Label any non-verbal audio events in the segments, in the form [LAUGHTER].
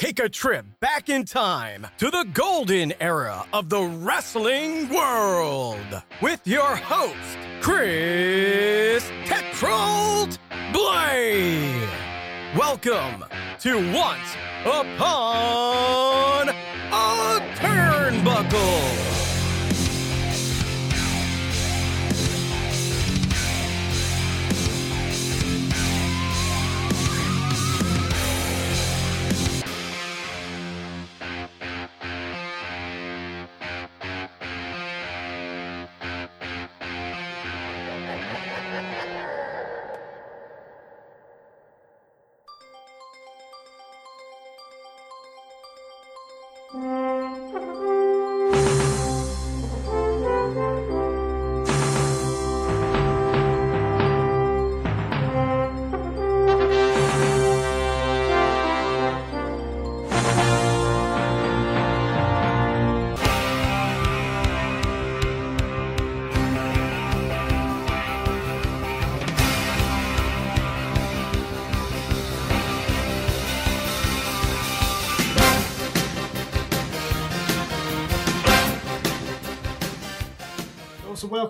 Take a trip back in time to the golden era of the wrestling world with your host, Chris Tetrold Blade. Welcome to Once Upon a Turnbuckle.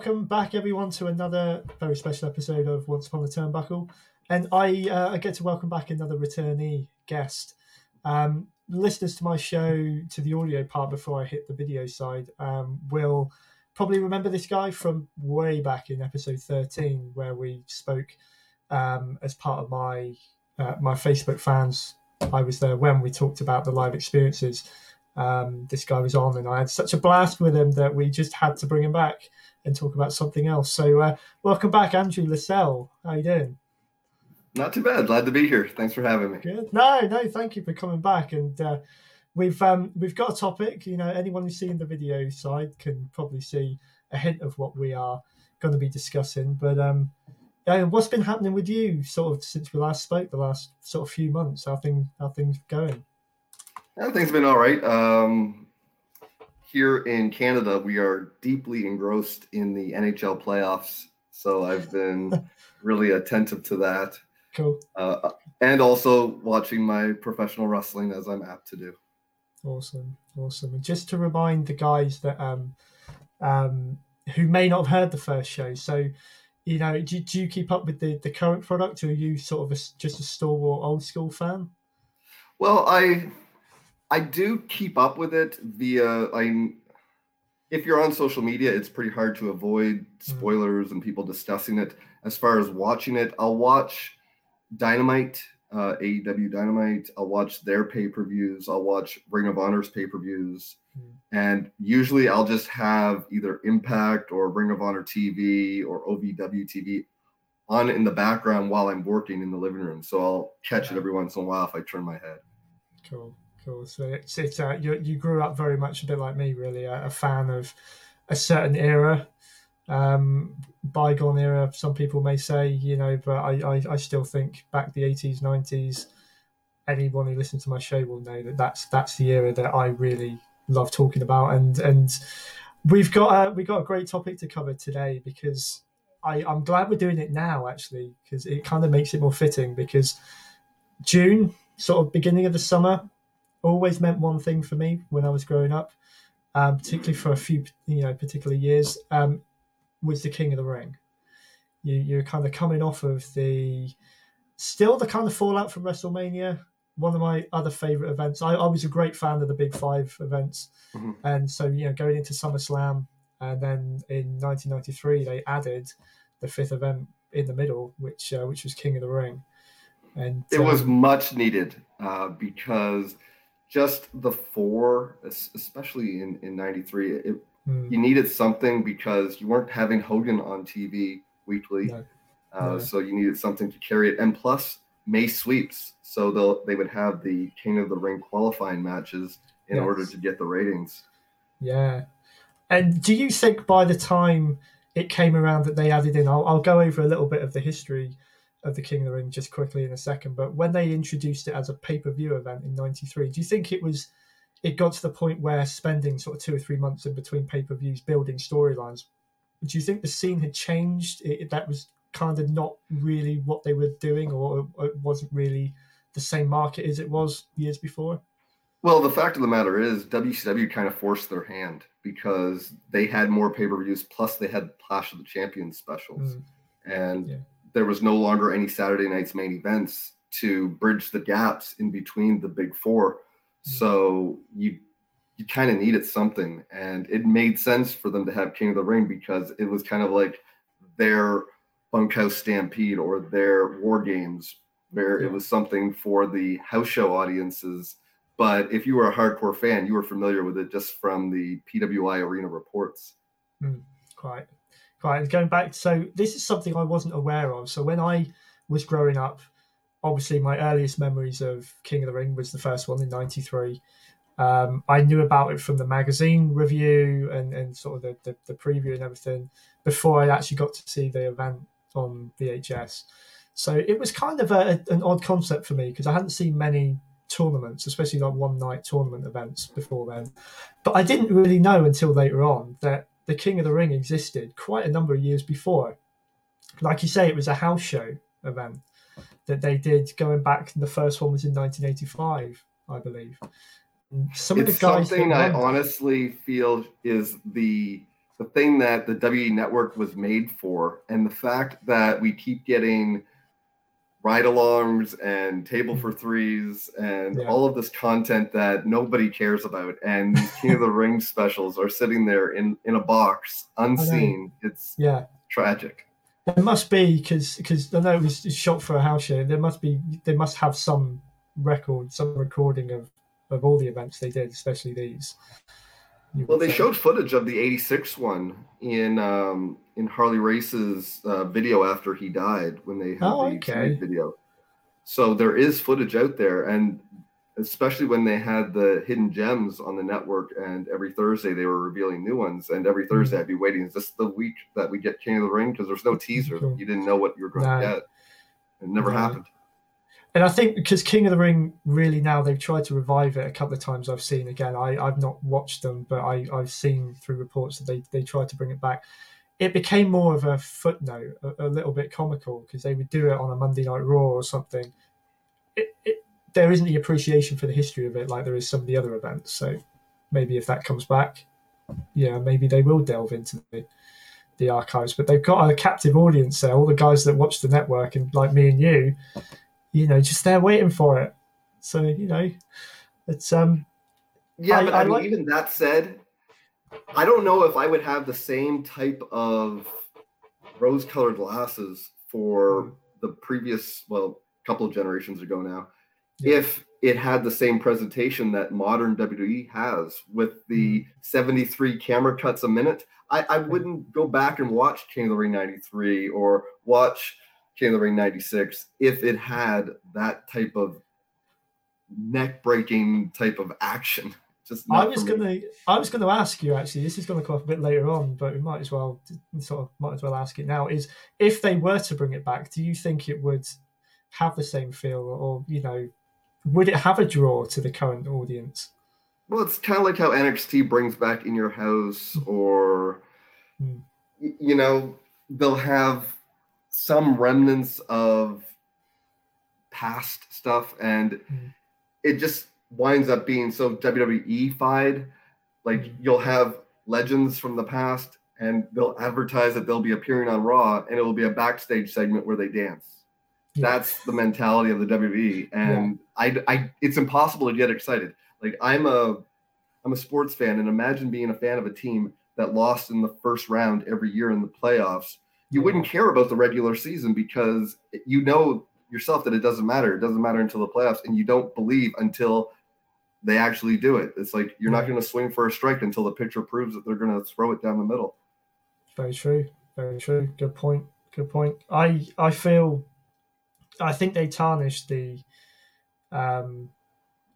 Welcome back everyone to another very special episode of Once Upon a Turnbuckle, and I uh, I get to welcome back another returnee guest. Um, listeners to my show to the audio part before I hit the video side um, will probably remember this guy from way back in episode thirteen where we spoke um, as part of my uh, my Facebook fans. I was there when we talked about the live experiences. Um, this guy was on, and I had such a blast with him that we just had to bring him back and talk about something else. So, uh, welcome back, Andrew Lascelle. How you doing? Not too bad. Glad to be here. Thanks for having me. Good. No, no, thank you for coming back. And uh, we've um, we've got a topic. You know, anyone who's seen the video side can probably see a hint of what we are going to be discussing. But um, yeah, what's been happening with you, sort of since we last spoke, the last sort of few months? How things how things going? Yeah, things have been all right. Um, here in Canada, we are deeply engrossed in the NHL playoffs. So I've been [LAUGHS] really attentive to that. Cool. Uh, and also watching my professional wrestling as I'm apt to do. Awesome, awesome. And just to remind the guys that um, um, who may not have heard the first show, so you know, do, do you keep up with the, the current product, or are you sort of a, just a stalwart old school fan? Well, I I do keep up with it via I'm if you're on social media, it's pretty hard to avoid spoilers mm. and people discussing it. As far as watching it, I'll watch Dynamite, uh, AEW Dynamite. I'll watch their pay per views. I'll watch Ring of Honor's pay per views. Mm. And usually I'll just have either Impact or Ring of Honor TV or OVW TV on in the background while I'm working in the living room. So I'll catch it every once in a while if I turn my head. Cool cool. So it's it's uh, you you grew up very much a bit like me, really, a, a fan of a certain era, um, bygone era. Some people may say, you know, but I, I, I still think back the eighties, nineties. Anyone who listens to my show will know that that's that's the era that I really love talking about, and and we've got a, we've got a great topic to cover today because I I'm glad we're doing it now actually because it kind of makes it more fitting because June sort of beginning of the summer always meant one thing for me when I was growing up, um, particularly for a few you know particular years, um, was the King of the Ring. You, you're kind of coming off of the still the kind of fallout from WrestleMania. One of my other favorite events. I, I was a great fan of the Big Five events, mm-hmm. and so you know going into SummerSlam, and then in 1993 they added the fifth event in the middle, which uh, which was King of the Ring, and it um, was much needed uh, because just the four, especially in, in 93, it, mm. you needed something because you weren't having Hogan on TV weekly. No. Uh, no. So you needed something to carry it. And plus, May sweeps. So they'll, they would have the King of the Ring qualifying matches in yes. order to get the ratings. Yeah. And do you think by the time it came around that they added in. I'll, I'll go over a little bit of the history of the King of the Ring just quickly in a second. But when they introduced it as a pay per view event in '93, do you think it was? It got to the point where spending sort of two or three months in between pay per views building storylines. Do you think the scene had changed? It, that was kind of not really what they were doing, or it wasn't really the same market as it was years before. Well, the fact of the matter is, WCW kind of forced their hand because they had more pay per views, plus they had Clash of the Champions specials, mm. and yeah. There was no longer any Saturday night's main events to bridge the gaps in between the big four. Mm. So you you kind of needed something, and it made sense for them to have King of the Ring because it was kind of like their bunkhouse stampede or their war games, where yeah. it was something for the house show audiences but if you were a hardcore fan, you were familiar with it just from the PWI arena reports. Mm, quite, quite. Going back, so this is something I wasn't aware of. So when I was growing up, obviously my earliest memories of King of the Ring was the first one in '93. Um, I knew about it from the magazine review and, and sort of the, the, the, preview and everything before I actually got to see the event on VHS. So it was kind of a, an odd concept for me because I hadn't seen many tournaments, especially like one night tournament events before then. But I didn't really know until later on that the King of the Ring existed quite a number of years before. Like you say, it was a house show event that they did going back. The first one was in 1985, I believe. Some it's of the guys something I honestly feel is the the thing that the WWE network was made for, and the fact that we keep getting ride-alongs and table mm-hmm. for threes and yeah. all of this content that nobody cares about. And king of the ring specials are sitting there in in a box unseen. It's yeah. tragic. It must be because because i know it was shot for a house show there must be they must have some record some recording of of all the events they did especially these well, they showed footage of the '86 one in um, in Harley Race's uh, video after he died when they had oh, the okay. video. So there is footage out there, and especially when they had the hidden gems on the network, and every Thursday they were revealing new ones, and every Thursday mm-hmm. I'd be waiting. Is this the week that we get King of the Ring? Because there's no teaser, you didn't know what you were going no. to get. It never no. happened and I think because King of the Ring really now they've tried to revive it a couple of times. I've seen again. I I've not watched them, but I I've seen through reports that they they tried to bring it back. It became more of a footnote, a, a little bit comical because they would do it on a Monday Night Raw or something. It, it, there isn't the appreciation for the history of it like there is some of the other events. So maybe if that comes back, yeah, maybe they will delve into the the archives. But they've got a captive audience there. All the guys that watch the network and like me and you you know, just there waiting for it. So you know, it's um. Yeah, I, but I, I mean, like... even that said, I don't know if I would have the same type of rose-colored glasses for mm. the previous, well, couple of generations ago now, yeah. if it had the same presentation that modern WWE has with the mm. 73 camera cuts a minute. I, I wouldn't go back and watch King of the Ring 93 or watch King of the Ring 96 if it had that type of neck breaking type of action. [LAUGHS] Just I was gonna I was gonna ask you actually, this is gonna come up a bit later on, but we might as well sort of might as well ask it now, is if they were to bring it back, do you think it would have the same feel or, you know, would it have a draw to the current audience? Well, it's kind of like how NXT brings back In Your House, or mm. you know, they'll have some remnants of past stuff, and mm. it just winds up being so WWE-fied. Like mm. you'll have legends from the past, and they'll advertise that they'll be appearing on Raw, and it will be a backstage segment where they dance. Yeah. That's the mentality of the WWE, and yeah. I, I, it's impossible to get excited. Like I'm a, I'm a sports fan, and imagine being a fan of a team that lost in the first round every year in the playoffs you wouldn't care about the regular season because you know yourself that it doesn't matter. It doesn't matter until the playoffs, and you don't believe until they actually do it. It's like you're not going to swing for a strike until the pitcher proves that they're going to throw it down the middle. Very true. Very true. Good point. Good point. I I feel I think they tarnished the um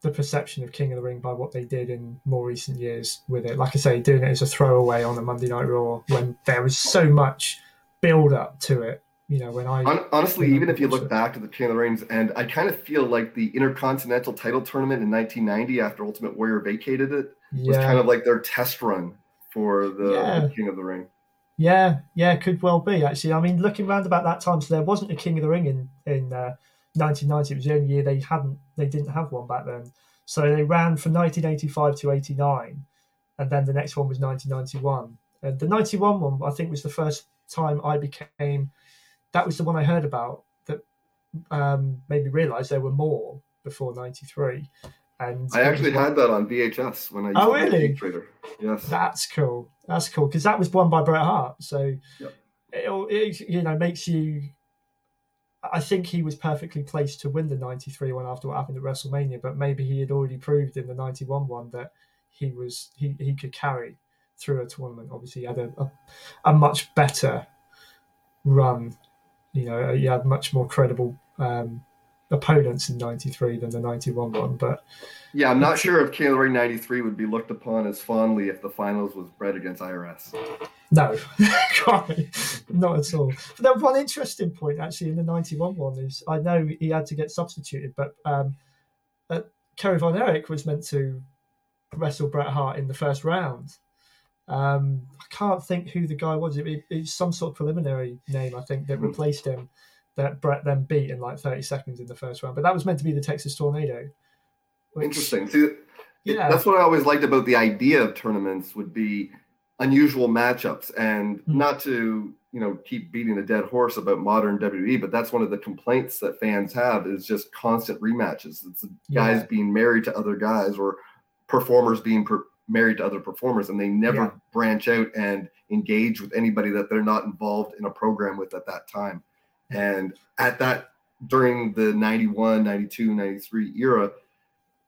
the perception of King of the Ring by what they did in more recent years with it. Like I say, doing it as a throwaway on a Monday Night Raw when there was so much build up to it. You know, when I honestly, even if you look back to the King of the Rings, and I kind of feel like the Intercontinental Title tournament in 1990, after Ultimate Warrior vacated it, yeah. was kind of like their test run for the, yeah. the King of the Ring. Yeah, yeah, could well be actually. I mean, looking around about that time, so there wasn't a King of the Ring in in uh, 1990. It was the only year they hadn't, they didn't have one back then. So they ran from 1985 to 89, and then the next one was 1991. And the 91 one, I think, was the first time I became. That was the one I heard about that um, made me realise there were more before 93. And I actually had that on VHS when I used oh, really? Trader. Yes, that's cool. That's cool because that was won by Bret Hart. So yep. it, it, you know makes you I think he was perfectly placed to win the 93 one after what happened at WrestleMania, but maybe he had already proved in the 91 one that he was he, he could carry through a tournament. Obviously, he had a, a, a much better run. You know, you had much more credible um, opponents in 93 than the 91 one. But yeah, I'm not sure if King of the Ring 93 would be looked upon as fondly if the finals was Bret against IRS. No, [LAUGHS] not at all. But then one interesting point actually in the 91 one is I know he had to get substituted, but um, uh, Kerry Von Erich was meant to wrestle Bret Hart in the first round. Um, I can't think who the guy was. It, it, it's some sort of preliminary name, I think, that hmm. replaced him that Bret then beat in like 30 seconds in the first round. But that was meant to be the Texas Tornado. Which, Interesting. See, yeah. that's what I always liked about the idea of tournaments would be unusual matchups and mm-hmm. not to you know keep beating a dead horse about modern WWE, but that's one of the complaints that fans have is just constant rematches. It's guys yeah. being married to other guys or performers being per- married to other performers, and they never yeah. branch out and engage with anybody that they're not involved in a program with at that time. And at that, during the 91, 92, 93 era,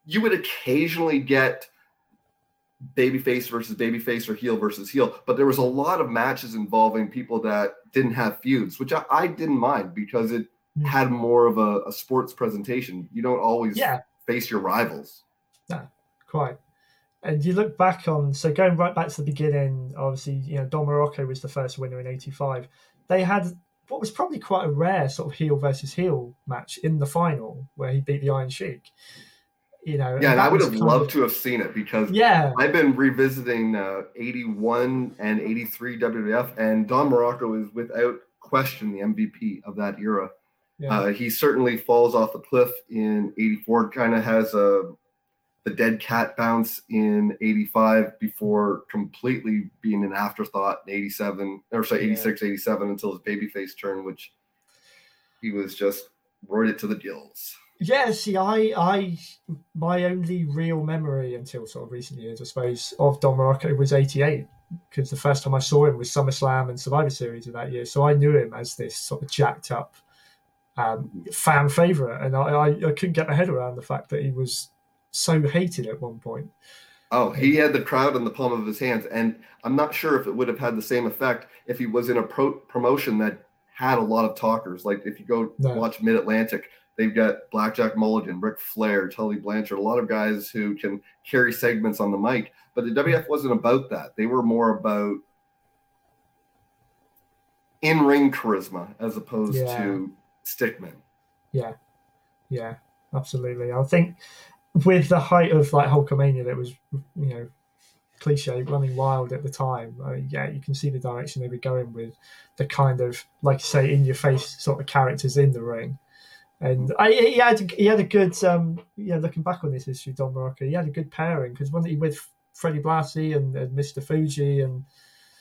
you would occasionally get babyface versus babyface or heel versus heel, but there was a lot of matches involving people that didn't have feuds, which I, I didn't mind because it hmm. had more of a, a sports presentation. You don't always yeah. face your rivals. No, quite. And you look back on so going right back to the beginning, obviously, you know, Don Muraco was the first winner in '85. They had what was probably quite a rare sort of heel versus heel match in the final where he beat the Iron Sheik. You know, yeah, and, I would have loved of, to have seen it because yeah, I've been revisiting uh, 81 and 83 WWF, and Don Muraco is without question the MVP of that era. Yeah. Uh, he certainly falls off the cliff in 84, kind of has a the dead cat bounce in 85 before completely being an afterthought in 87 or sorry 86 yeah. 87 until his babyface turn which he was just roared it to the gills yeah see i i my only real memory until sort of recent years i suppose of don Muraco was 88 because the first time i saw him was summerslam and survivor series of that year so i knew him as this sort of jacked up um, fan favorite and I, I, I couldn't get my head around the fact that he was so hated at one point. Oh, he had the crowd in the palm of his hands, and I'm not sure if it would have had the same effect if he was in a pro- promotion that had a lot of talkers. Like if you go no. watch Mid Atlantic, they've got Blackjack Mulligan, Ric Flair, Tully Blanchard, a lot of guys who can carry segments on the mic. But the WF wasn't about that. They were more about in ring charisma as opposed yeah. to stickman. Yeah, yeah, absolutely. I think with the height of like Hulkamania that was, you know, cliche running wild at the time. Uh, yeah, you can see the direction they were going with the kind of like say in your face sort of characters in the ring. And I, he had he had a good um yeah looking back on this issue Don Muraco he had a good pairing because wasn't he with Freddie Blassie and, and Mr Fuji and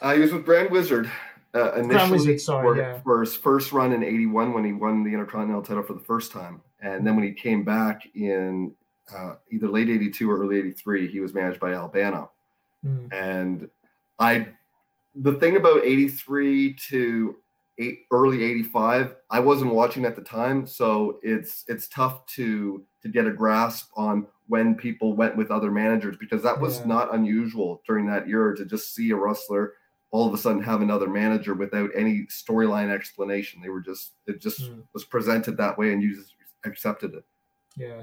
uh, he was with Grand Wizard uh, initially Wizard, sorry, for, yeah. for his first run in '81 when he won the Intercontinental title for the first time, and then when he came back in uh, either late 82 or early 83 he was managed by albano mm. and i the thing about 83 to eight, early 85 i wasn't watching at the time so it's it's tough to to get a grasp on when people went with other managers because that was yeah. not unusual during that era to just see a wrestler all of a sudden have another manager without any storyline explanation they were just it just mm. was presented that way and you just accepted it yeah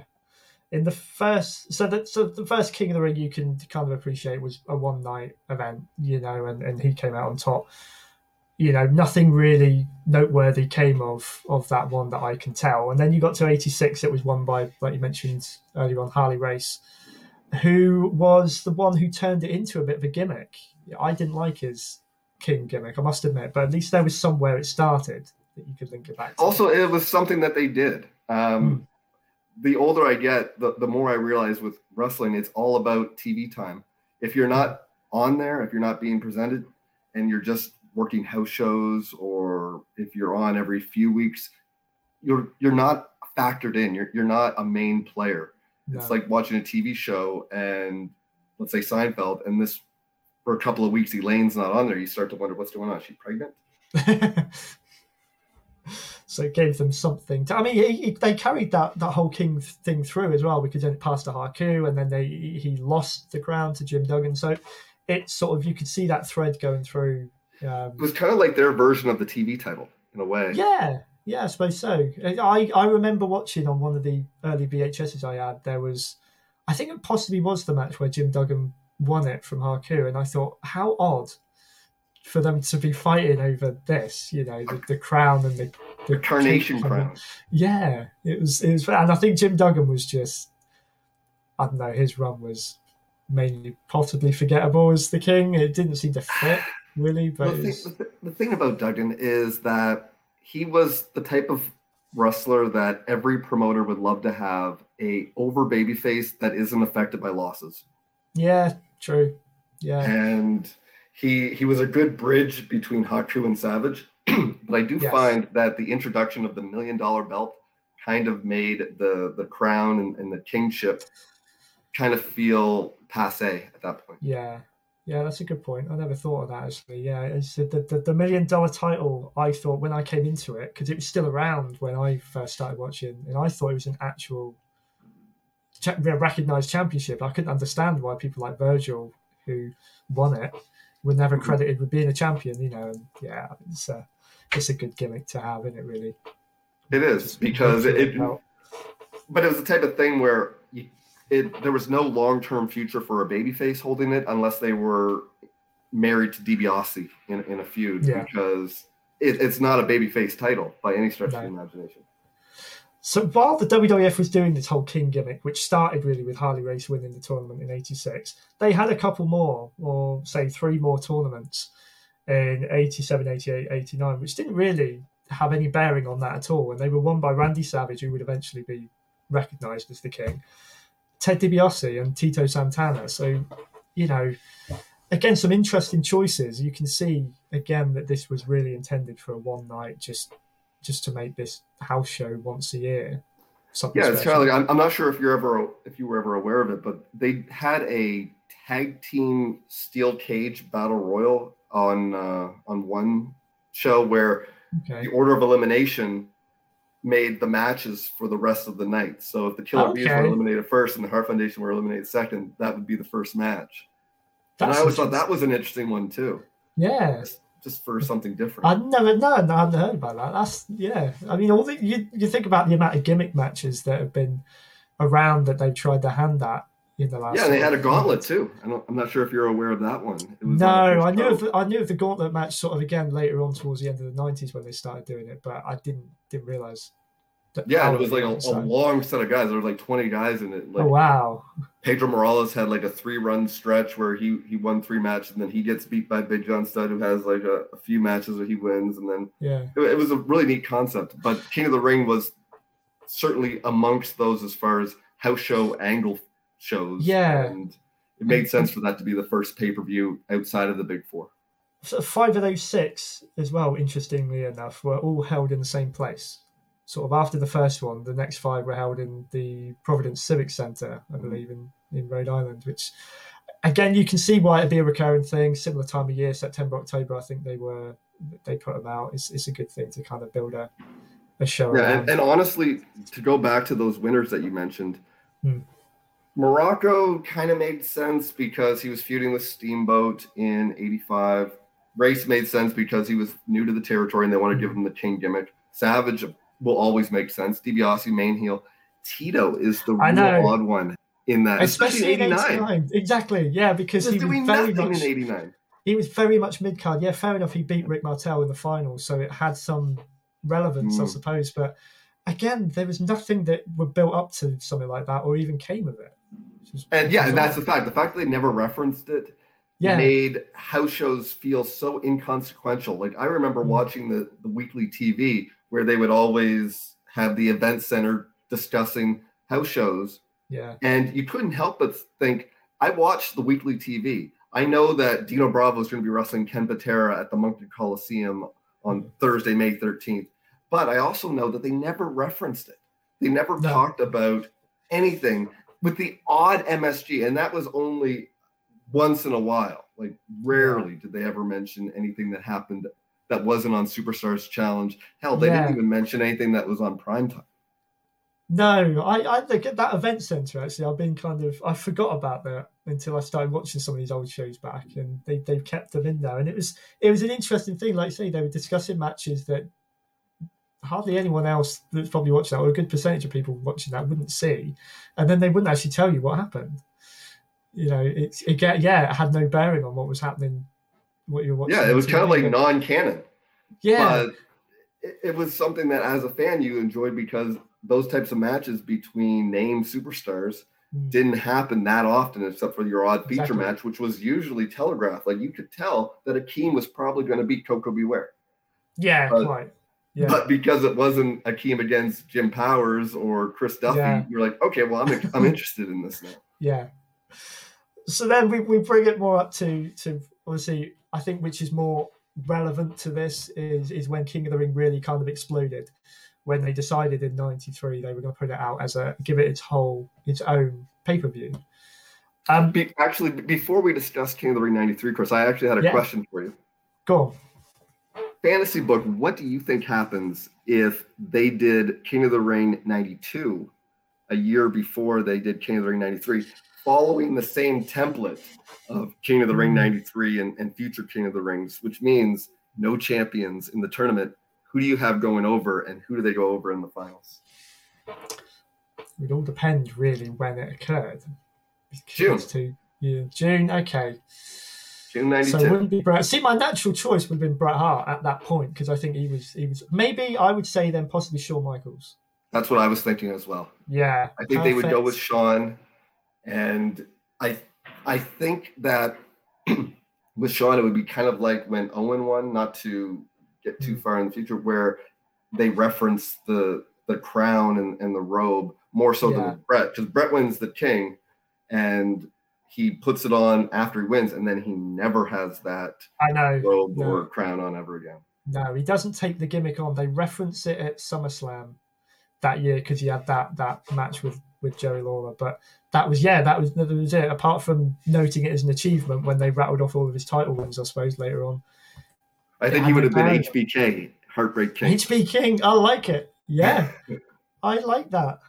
in the first so that so the first King of the Ring you can kind of appreciate was a one night event, you know, and, and he came out on top. You know, nothing really noteworthy came of of that one that I can tell. And then you got to eighty six, it was won by, like you mentioned earlier on, Harley Race, who was the one who turned it into a bit of a gimmick. I didn't like his King gimmick, I must admit, but at least there was somewhere it started that you could link it back to. Also, it was something that they did. Um, Hmm. The older I get, the, the more I realize with wrestling, it's all about TV time. If you're not on there, if you're not being presented, and you're just working house shows, or if you're on every few weeks, you're you're not factored in. You're you're not a main player. It's like watching a TV show and let's say Seinfeld, and this for a couple of weeks Elaine's not on there. You start to wonder what's going on. Is she pregnant? [LAUGHS] so it gave them something. To, I mean, he, he- they carried that, that whole King thing through as well because then it passed to Haku and then they he lost the crown to Jim Duggan. So it's sort of you could see that thread going through. Um, It was kind of like their version of the TV title in a way. yeah, yeah, I suppose so. I I remember watching on one of the early VHSs I had. There was, I think it possibly was the match where Jim Duggan won it from Haku, and I thought how odd for them to be fighting over this. You know, the, the crown and the The carnation crown. Yeah, it was it was, and I think Jim Duggan was just, I don't know, his run was mainly possibly forgettable as the king. It didn't seem to fit really, but it thing, the, the thing about Duggan is that he was the type of wrestler that every promoter would love to have a over baby face that isn't affected by losses. yeah, true, yeah. and he he was a good bridge between Haku and Savage. [CLEARS THROAT] but I do Yes. find that the introduction of the million dollar belt kind of made the the crown and, and the kingship kind of feel passe at that point. Yeah, yeah, that's a good point. I never thought of that actually. Yeah, it's the, the, the million dollar title. I thought when I came into it because it was still around when I first started watching, and I thought it was an actual cha- recognized championship. I couldn't understand why people like Virgil, who won it, were never mm-hmm. credited with being a champion. You know, and yeah, it's a it's a good gimmick to have, isn't it? Really, It is because it, it but it was the type of thing where it there was no long term future for a babyface holding it unless they were married to DiBiase in, in a feud Yeah. because it, it's not a babyface title by any stretch of the imagination. So while the WWF was doing this whole King gimmick, which started really with Harley Race winning the tournament in '86, they had a couple more, or say three more tournaments in '87, '88, '89, which didn't really have any bearing on that at all. And they were won by Randy Savage, who would eventually be recognised as the King, Ted DiBiase, and Tito Santana. So, you know, again, some interesting choices. You can see again that this was really intended for a one night, just just to make this house show once a year. Something Yeah, it's special. kind of like I'm, I'm not sure if you're ever if you were ever aware of it, but they had a tag team steel cage battle royal on uh, on one show where okay. the order of elimination made the matches for the rest of the night. So if the Killer Bees were eliminated first and the Heart Foundation were eliminated second, that would be the first match. and I always thought that was an interesting one too, Yeah, just, just for something different. I never no, no, I hadn't heard about that. That's yeah. I mean, all the you, you think about the amount of gimmick matches that have been around that they've tried their hand at in the last. yeah, and they had a gauntlet too. I don't, I'm not sure if you're aware of that one. It was No, I knew of the, I knew of the gauntlet match sort of again later on towards the end of the nineties when they started doing it, but I didn't didn't realize. That Yeah, it was like a, a long set of guys. There were like 20 guys in it. Like oh wow! Pedro Morales had like a three run stretch where he he won three matches and then he gets beat by Big John Studd who has like a, a few matches where he wins and then Yeah, it, it was a really neat concept. But King of the Ring was certainly amongst those as far as house show angle shows. Yeah. and it made sense for that to be the first pay per view outside of the Big Four. so five of those six as well. Interestingly enough, were all held in the same place. Sort of after the first one, the next five were held in the Providence Civic Centre, I believe, in, in Rhode Island. Which, again, you can see why it'd be a recurring thing. Similar time of year, September, October. I think they were they put them out. It's, it's a good thing to kind of build a a show. Yeah, and, and honestly, to go back to those winners that you mentioned, Hmm. Muraco kind of made sense because he was feuding with Steamboat in '85. Race made sense because he was new to the territory and they wanted to give him the king gimmick. Savage will always make sense. DiBiase main heel, Tito is the I real odd one in that, especially, especially, in in '89. '89. Exactly, yeah, because He he was was very much in '89. he was very much mid card. Yeah, fair enough. He beat Rick Martel in the final, so it had some relevance, I Mm. suppose. But again, there was nothing that would built up to something like that, or even came of it. And yeah, and that's the fact. The fact that they never referenced it yeah, made house shows feel so inconsequential. Like I remember Mm. watching the, the weekly TV where they would always have the event center discussing house shows, yeah, and you couldn't help but think, I watched the weekly TV. I know that Dino Bravo is going to be wrestling Ken Patera at the Moncton Coliseum on Thursday, May 13th. But I also know that they never referenced it. They never No. talked about anything with the odd MSG, and that was only once in a while. Like rarely did they ever mention anything that happened that wasn't on Superstars Challenge. Hell, they Yeah. didn't even mention anything that was on primetime. No, I, I think at that event center actually, I've been kind of I forgot about that until I started watching some of these old shows back, and they they've kept them in there, and it was it was an interesting thing. Like I say, they were discussing matches that hardly anyone else that's probably watching that, or a good percentage of people watching that, wouldn't see, and then they wouldn't actually tell you what happened. You know, it's it get yeah, it had no bearing on what was happening, what you were watching. Yeah, it was kind of like non-canon. yeah, but it, it was something that as a fan you enjoyed because those types of matches between named superstars Mm. didn't happen that often except for your odd feature Exactly. match which was usually telegraphed like you could tell that Akeem was probably going to beat Koko B. Ware yeah, but- quite. Yeah. but because it wasn't Akeem against Jim Powers or Chris Duffy Yeah. you're like okay well I'm I'm interested in this now Yeah. So then we, we bring it more up to to obviously I think which is more relevant to this is is when King of the Ring really kind of exploded when they decided in '93 they were going to put it out as a give it its whole its own pay per view. Um, Be, actually before we discuss King of the Ring 93 Chris I actually had a Yeah. question for you go on. Fantasy book, what do you think happens if they did King of the Ring 92 a year before they did King of the Ring 93, following the same template of King of the Ring Hmm. 93 and, and future King of the Rings, which means no champions in the tournament? Who do you have going over and who do they go over in the finals? It all depends really when it occurred. June. To, yeah, June. Okay. June 92. So it wouldn't be Bret. See, my natural choice would have been Bret Hart at that point because I think he was he was maybe I would say then possibly Shawn Michaels. That's what I was thinking as well. Yeah, I think they would go with Shawn, and I I think that [CLEARS THROAT] with Shawn it would be kind of like when Owen won, not to get too Mm. far in the future, where they reference the the crown and, and the robe more so than Yeah. with Bret, because Bret wins the king, and he puts it on after he wins, and then he never has that I know. no. or crown on ever again. No, he doesn't take the gimmick on. They reference it at SummerSlam that year because he had that that match with with Jerry Lawler. But that was yeah, that was that was it. Apart from noting it as an achievement when they rattled off all of his title wins, I suppose later on. I think he would have been HBK, Heartbreak King. HB King, I like it. Yeah, [LAUGHS] I like that.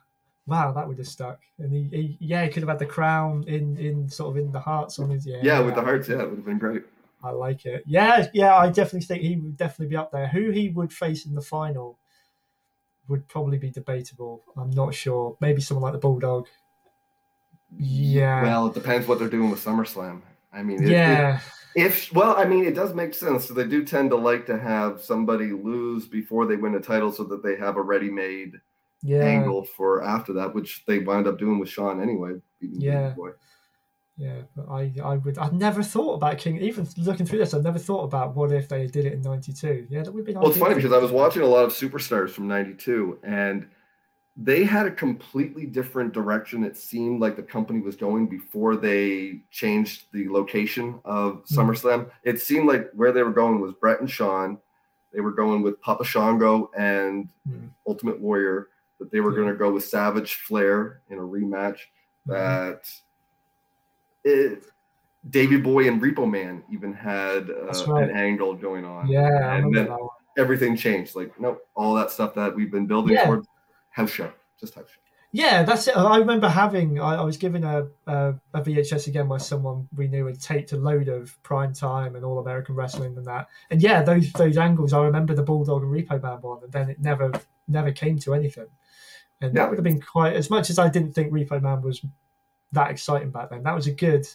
Wow, that would have stuck. And he, he yeah, he could have had the crown in in sort of in the hearts on his yeah. yeah, with the hearts, yeah, it would have been great. I like it. Yeah, yeah, I definitely think he would definitely be up there. Who he would face in the final would probably be debatable. I'm not sure. Maybe someone like the Bulldog. Yeah. Well, it depends what they're doing with SummerSlam. I mean, it- it- yeah. if well, I mean, it does make sense. So they do tend to like to have somebody lose before they win a title, so that they have a ready-made Yeah. angle for after that, which they wind up doing with Shawn anyway. Yeah. Yeah. But I, I would I've never thought about King even looking through this, I've never thought about what if they did it in ninety two. Yeah, that would be Well, it's funny because I was watching a lot of superstars from '92, and they had a completely different direction. It seemed like the company was going before they changed the location of Hmm. SummerSlam. It seemed like where they were going was Bret and Shawn. They were going with Papa Shango and Hmm. Ultimate Warrior. That they were going to go with Savage Flair in a rematch. Mhm. That it, Davy Boy and Repo Man even had uh, right. an angle going on Yeah, and then everything changed. Like, nope, all that stuff that we've been building Yeah. towards house show, just house show. Yeah, that's it. I remember having. I, I was given a, a a VHS again by someone we knew had taped a load of prime time and all American wrestling and that. And yeah, those those angles. I remember the Bulldog and Repo Man one, and then it never never came to anything. And Yeah. that would have been quite. As much as I didn't think Repo Man was that exciting back then, that was a good,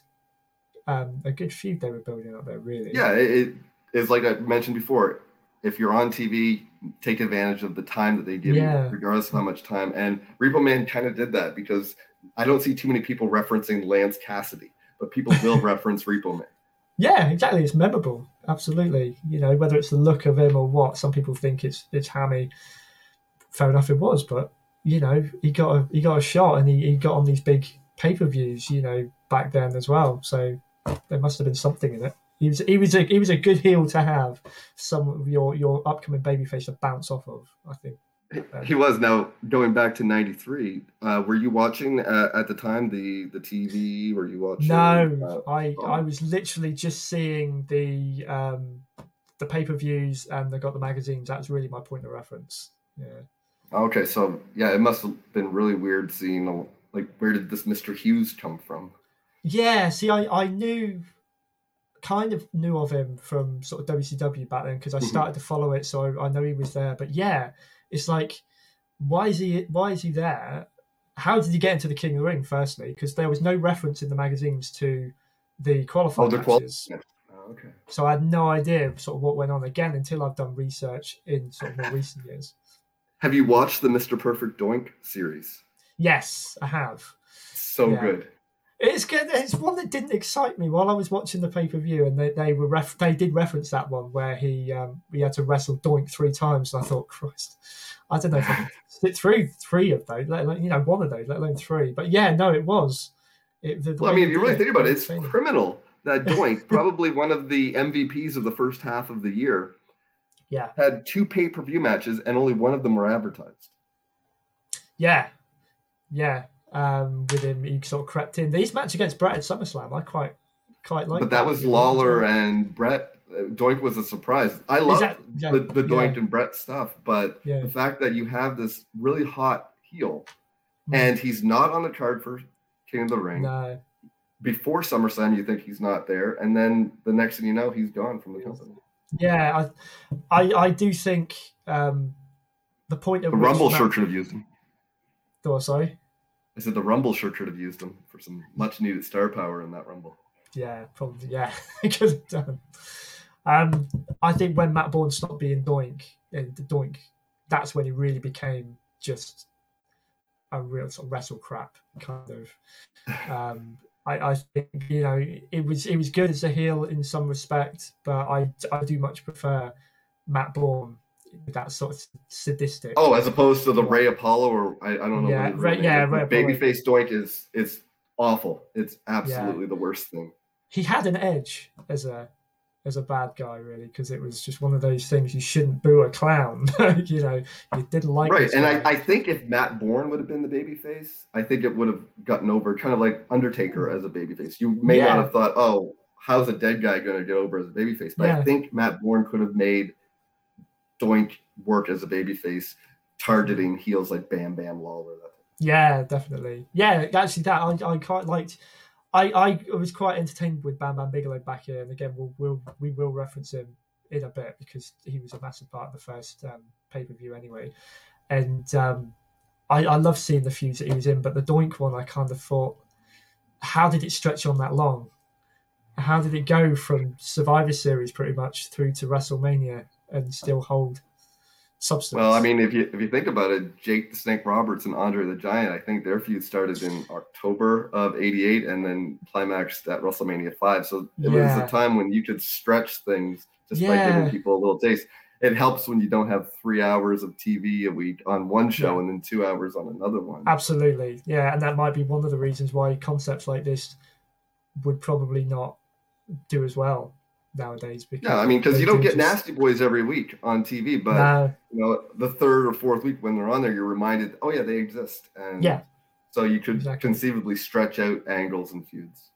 um, a good feud they were building up there. Really, Yeah, it, is like I mentioned before. If you're on TV, take advantage of the time that they give Yeah. you, regardless of how much time. And Repo Man kind of did that because I don't see too many people referencing Lance Cassidy, but people will [LAUGHS] reference Repo Man. Yeah, exactly. It's memorable. Absolutely. You know, whether it's the look of him or what, some people think it's it's hammy. Fair enough, it was, but you know, he got a he got a shot and he, he got on these big pay per views. You know, back then as well. So there must have been something in it. He was he was a he was a good heel to have some of your your upcoming babyface to bounce off of. I think. [LAUGHS] He was now going back to '93. Uh, were you watching uh, at the time the the TV? Were you watching? No, uh, I oh. I was literally just seeing the um the pay per views and they got the magazines. That was really my point of reference. Yeah. Okay, so yeah, it must have been really weird seeing like where did this Mr. Hughes come from? Yeah, see, I, I knew, kind of knew of him from sort of WCW back then because I Mhm. started to follow it, so I, I know he was there. But yeah, it's like, why is he? Why is he there? How did he get into the King of the Ring? Firstly, because there was no reference in the magazines to the qualifying Oh, matches, Oh, okay. so I had no idea sort of what went on again until I've done research in sort of more recent years. Have you watched the Mr. Perfect Doink series? Yes, I have. So Yeah. good. It's good. It's one that didn't excite me while I was watching the pay per view, and they, they were ref- they did reference that one where he um, he had to wrestle Doink three times. And I thought, Christ, I don't know if I could [LAUGHS] sit through three of those, let alone you know one of those, let alone three. But yeah, no, it was. It, the, Well, I mean, if you really think about it, it's criminal that [LAUGHS] Doink, probably one of the MVPs of the first half of the year, Yeah, had two pay per view matches and only one of them were advertised. yeah, yeah. Um, with him, he sort of crept in. His match against Bret at SummerSlam, I quite quite like. but that was Lawler and Bret. Uh, Doink was a surprise. I love that- yeah, the, the yeah. Doink and Bret stuff, but Yeah. the fact that you have this really hot heel Mm. and he's not on the card for King of the Ring. no, Before SummerSlam, you think he's not there, and then the next thing you know, he's gone from the company. Yeah, I I, I do think um, the point of The Rumble shirt should have used him. Oh, sorry. I said the Rumble shirt should have used him for some much needed star power in that Rumble. Yeah, probably. Yeah, [LAUGHS] could have done. Um, I think when Matt Bourne stopped being Doink and Doink, that's when he really became just a real sort of wrestle crap kind of. Um, I, I think you know it was it was good as a heel in some respect, but I I do much prefer Matt Bourne that sort of sadistic. Oh, as opposed to the Ray Apollo, or I, I don't know. Yeah, Ray- yeah, is, Ray Babyface Doink is is awful. It's absolutely the worst thing. he had an edge as a as a bad guy really because it was just one of those things you shouldn't boo a clown [LAUGHS] you know you didn't like right, and I. I think if Matt Bourne would have been the babyface, I think it would have gotten over, kind of like Undertaker as a babyface. You may Yeah. not have thought, oh, how's a dead guy going to get over as a babyface? But Yeah. I think Matt Bourne could have made Doink work as a babyface, targeting heels like Bam Bam Lawler. That thing. yeah definitely yeah actually that I, I quite liked I, I was quite entertained with Bam Bam Bigelow back here and again we'll, we'll we will reference him in a bit because he was a massive part of the first um, pay-per-view anyway. And um, I, I love seeing the feuds that he was in but the Doink one I kind of thought how did it stretch on that long? How did it go from Survivor Series pretty much through to WrestleMania and still hold substance? Well, I mean, if you if you think about it, Jake the Snake Roberts and Andre the Giant, I think their feud started in October of '88 and then climaxed at WrestleMania five. So it was a time when you could stretch things just by giving people a little taste. It helps when you don't have three hours of TV a week on one show Yeah. and then two hours on another one. Absolutely, yeah, and that might be one of the reasons why concepts like this would probably not do as well nowadays. Because Yeah, I mean, because you don't get just- Nasty Boys every week on TV, but No, you know, the third or fourth week when they're on there, you're reminded, oh yeah, they exist, and Yeah. so you could Exactly. conceivably stretch out angles and feuds.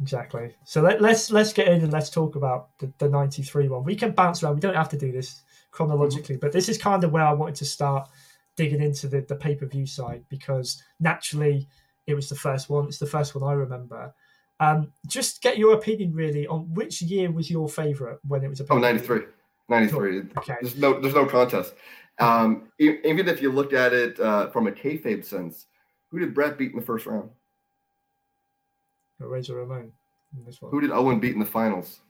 exactly. So let, let's let's get in and let's talk about the, the '93 one. We can bounce around. We don't have to do this chronologically, mm-hmm. but this is kind of where I wanted to start digging into the the pay per view side because naturally it was the first one. It's the first one I remember. Um, just get your opinion really on which year was your favorite when it was a Oh, pay-per-view? 93. 93. Okay. There's no there's no contest. Um, even if you looked at it uh, from a kayfabe sense, who did Bret beat in the first round? Razor Ramon in this one. Who did Owen beat in the finals?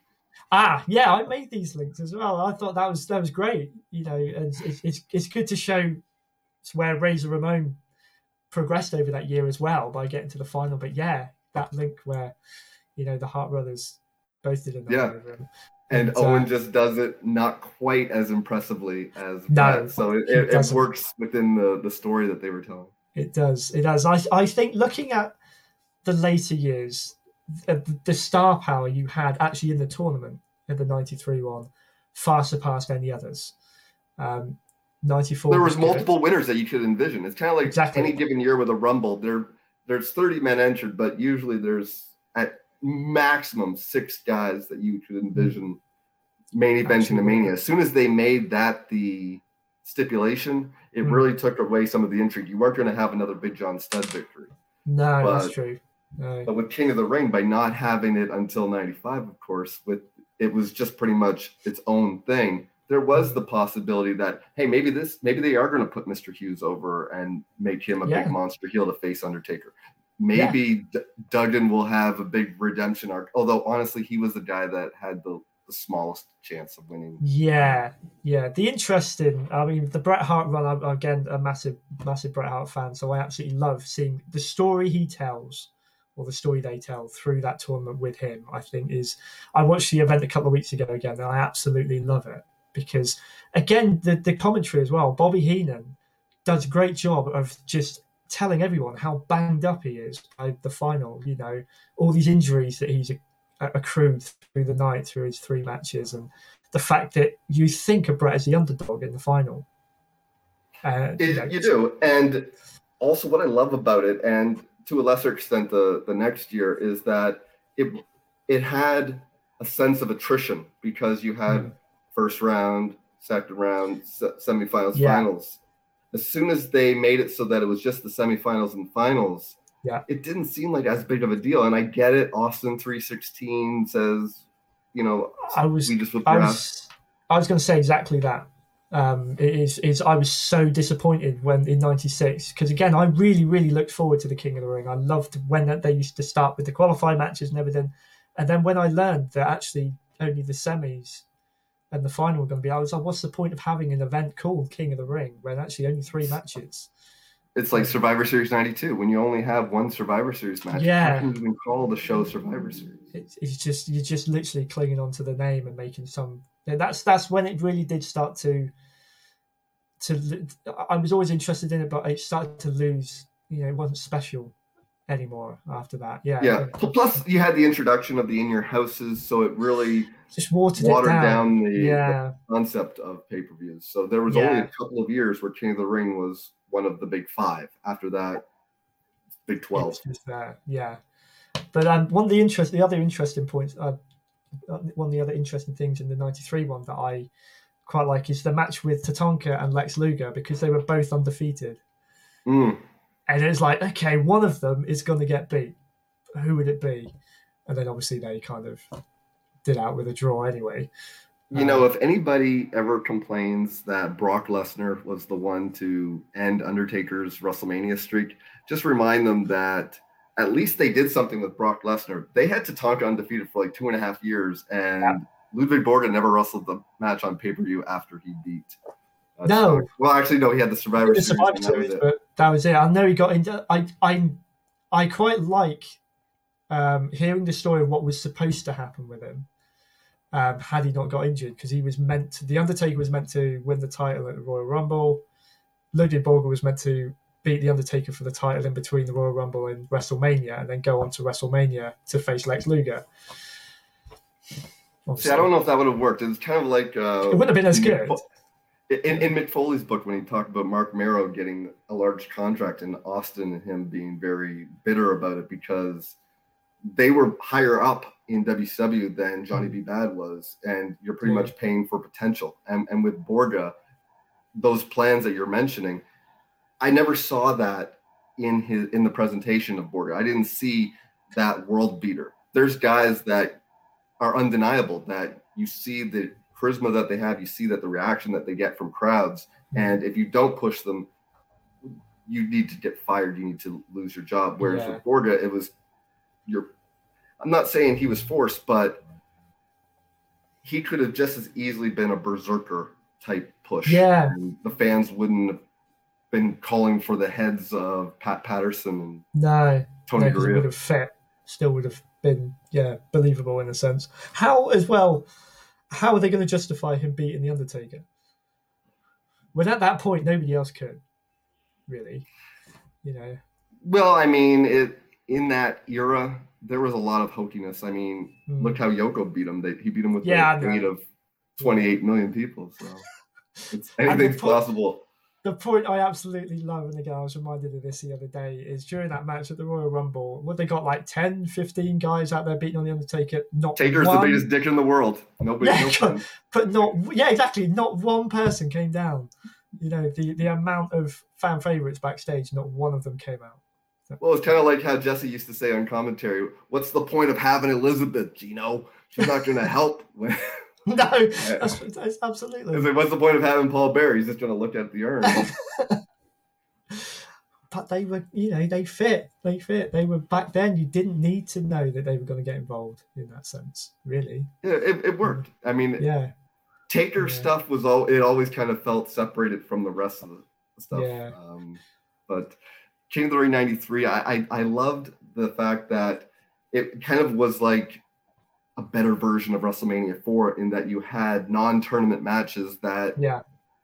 Ah, yeah, I made these links as well. I thought that was that was great. You know, and it's it's, it's good to show where Razor Ramon progressed over that year as well by getting to the final. But yeah, that link where you know the Hart brothers both did another Yeah. over him. And, And, uh, Owen just does it not quite as impressively as No, Bret. So it, it, it works within the, the story that they were telling. It does. It does. I I think looking at the later years, the, the star power you had actually in the tournament in the '93 one far surpassed any others. Um, '94. There was good. multiple winners that you could envision. It's kind of like Exactly. any given year with a rumble. There, there's 30 men entered, but usually there's at maximum six guys that you could envision main eventing the mania. As soon as they made that the stipulation, it Mm. really took away some of the intrigue. You weren't going to have another Big John Studd victory. No, but- that's true. No. But with King of the Ring, by not having it until '95, of course, with it was just pretty much its own thing. There was the possibility that hey, maybe this, maybe they are going to put Mr. Hughes over and make him a Yeah. big monster heel to face Undertaker. Maybe D- Duggan will have a big redemption arc. Although honestly, he was the guy that had the, the smallest chance of winning. Yeah, yeah. The interesting, I mean, the Bret Hart run. I'm again a massive, massive Bret Hart fan, so I absolutely love seeing the story he tells, or the story they tell through that tournament with him. I think is. I watched the event a couple of weeks ago again, and I absolutely love it because, again, the the commentary as well. Bobby Heenan does a great job of just telling everyone how banged up he is by the final. You know, all these injuries that he's accrued through the night through his three matches and the fact that you think of Bret as the underdog in the final. Uh, you know, you do, and also what I love about it, and to a lesser extent the the next year, is that it it had a sense of attrition because you had Mm. First round, second round, se- semifinals, Yeah. finals. As soon as they made it so that it was just the semifinals and finals, Yeah. it didn't seem like as big of a deal. And I get it. Austin three sixteen says, you know, I was, we just I was, I was going to say exactly that. Um, it is, is I was so disappointed when in '96 because again I really, really looked forward to the King of the Ring. I loved when that they used to start with the qualifying matches and everything, and then when I learned that actually only the semis and the final were going to be, I was like, what's the point of having an event called King of the Ring when actually only three matches? It's like Survivor Series '92 when you only have one Survivor Series match. Yeah. How can call the show Survivor Series? it's, it's just you're just literally clinging on to the name and making some that's that's when it really did start to to I was always interested in it but it started to lose you know it wasn't special anymore after that yeah Yeah. Pl- Plus, you had the introduction of the in your houses, so it really just watered, watered down, down the, the concept of pay per views. So there was only a couple of years where King of the Ring was one of the big five. After that, Big Twelve. Yeah. But um, one of the interest, the other interesting points, uh, one of the other interesting things in the '93 one that I quite like is the match with Tatanka and Lex Luger because they were both undefeated, Mm. And it's like, okay, one of them is going to get beat. Who would it be? And then obviously they kind of did out with a draw anyway. You know, if anybody ever complains that Brock Lesnar was the one to end Undertaker's WrestleMania streak, just remind them that at least they did something with Brock Lesnar. They had Tatanka undefeated for like two and a half years, and Yeah. Ludwig Borga never wrestled the match on pay per view after he beat. uh, No. Well, actually, no, he had the Survivor Series. Survivor and that was Series, but that was it. I know he got into. I I I quite like um, hearing the story of what was supposed to happen with him. Um, had he not got injured, because he was meant to, the Undertaker was meant to win the title at the Royal Rumble. Ludwig Borga was meant to beat the Undertaker for the title in between the Royal Rumble and WrestleMania, and then go on to WrestleMania to face Lex Luger. See, I don't know if that would have worked. It's kind of like uh, It wouldn't have been as good. In, in Mick Foley's book, when he talked about Marc Mero getting a large contract in Austin and him being very bitter about it because they were higher up in WCW than Johnny hmm. B. Badd was, and you're pretty hmm. much paying for potential. And, and with Borga, those plans that you're mentioning, I never saw that in his in the presentation of Borga. I didn't see that world beater. There's guys that are undeniable that you see the charisma that they have, you see that the reaction that they get from crowds, Mm. and if you don't push them, you need to get fired. You need to lose your job. Whereas Yeah. with Borga, it was you're. I'm not saying he was forced, but he could have just as easily been a berserker type push. Yeah. And the fans wouldn't have been calling for the heads of Pat Patterson and No, Tony no, would have fit. Still would have been, yeah, believable in a sense. How as well? How are they going to justify him beating the Undertaker? When at that point nobody else could, really. You know. Well, I mean, it in that era there was a lot of hokiness. I mean, Mm. look how Yoko beat him. They, he beat him with Yeah, the weight of 28 million people. So [LAUGHS] it's, anything's possible. The point I absolutely love, and again, I was reminded of this the other day, is during that match at the Royal Rumble, what they got like 10, 15 guys out there beating on the Undertaker. Not Taker's one, the biggest dick in the world. Nobody, Yeah, no [LAUGHS] but not yeah, exactly. Not one person came down. You know, the the amount of fan favorites backstage, not one of them came out. Well, it's kind of like how Jesse used to say on commentary. What's the point of having Elizabeth? Gino, she's not going to help. [LAUGHS] No, that's, that's absolutely. Like, what's the point of having Paul Bearer? He's just going to look at the urn. [LAUGHS] But they were, you know, they fit. They fit. They were back then. You didn't need to know that they were going to get involved in that sense, really. yeah, it, it worked. I mean, Yeah, Taker Yeah. stuff was all. It always kind of felt separated from the rest of the stuff. Yeah. Um, but King of the Ring '93, I, I I loved the fact that it kind of was like a better version of WrestleMania 4 in that you had non-tournament matches that yeah,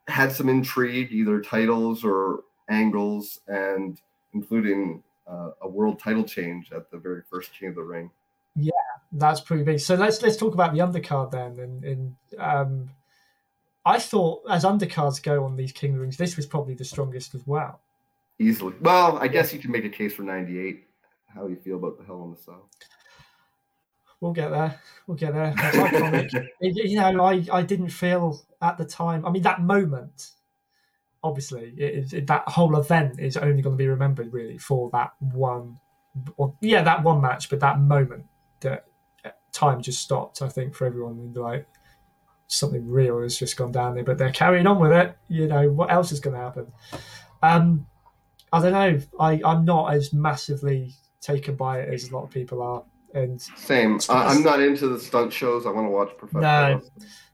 had some intrigue, either titles or angles, and including uh, a world title change at the very first King of the Ring. Yeah, that's pretty big. So let's let's talk about the undercard then. And, and um, I thought, as undercards go on these King of the Rings, this was probably the strongest as well. Easily. Well, I guess you can make a case for 98. How do you feel about the Hell in the Cell? We'll get there. We'll get there. [LAUGHS] It- you know, I, I didn't feel at the time. I mean, that moment, obviously, it, it, that whole event is only going to be remembered really for that one. Or, yeah, that one match, but that moment that uh, time just stopped. I think for everyone, and like something real has just gone down there. But they're carrying on with it. You know, what else is going to happen? Um, I don't know. I I'm not as massively taken by it as a lot of people are, and Same. I, I'm not into the stunt shows. I want to watch professional. No.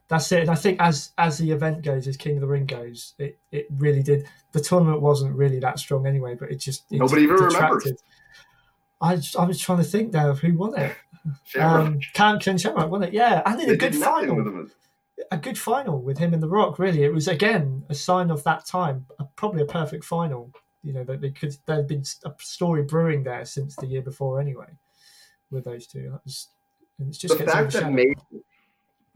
that's it. And I think as as the event goes, as King of the Ring goes, it, it really did. The tournament wasn't really that strong anyway, but it just it Nobody even detracted. I I was trying to think now of who won it. [LAUGHS] Um, Cam Ken Shamrock won it, yeah, and in they a good final, with a good final with him and The Rock. Really, it was again a sign of that time, a, probably a perfect final. You know that they could there'd been a story brewing there since the year before anyway, with those two. That was, and it's just The fact that overshadowed.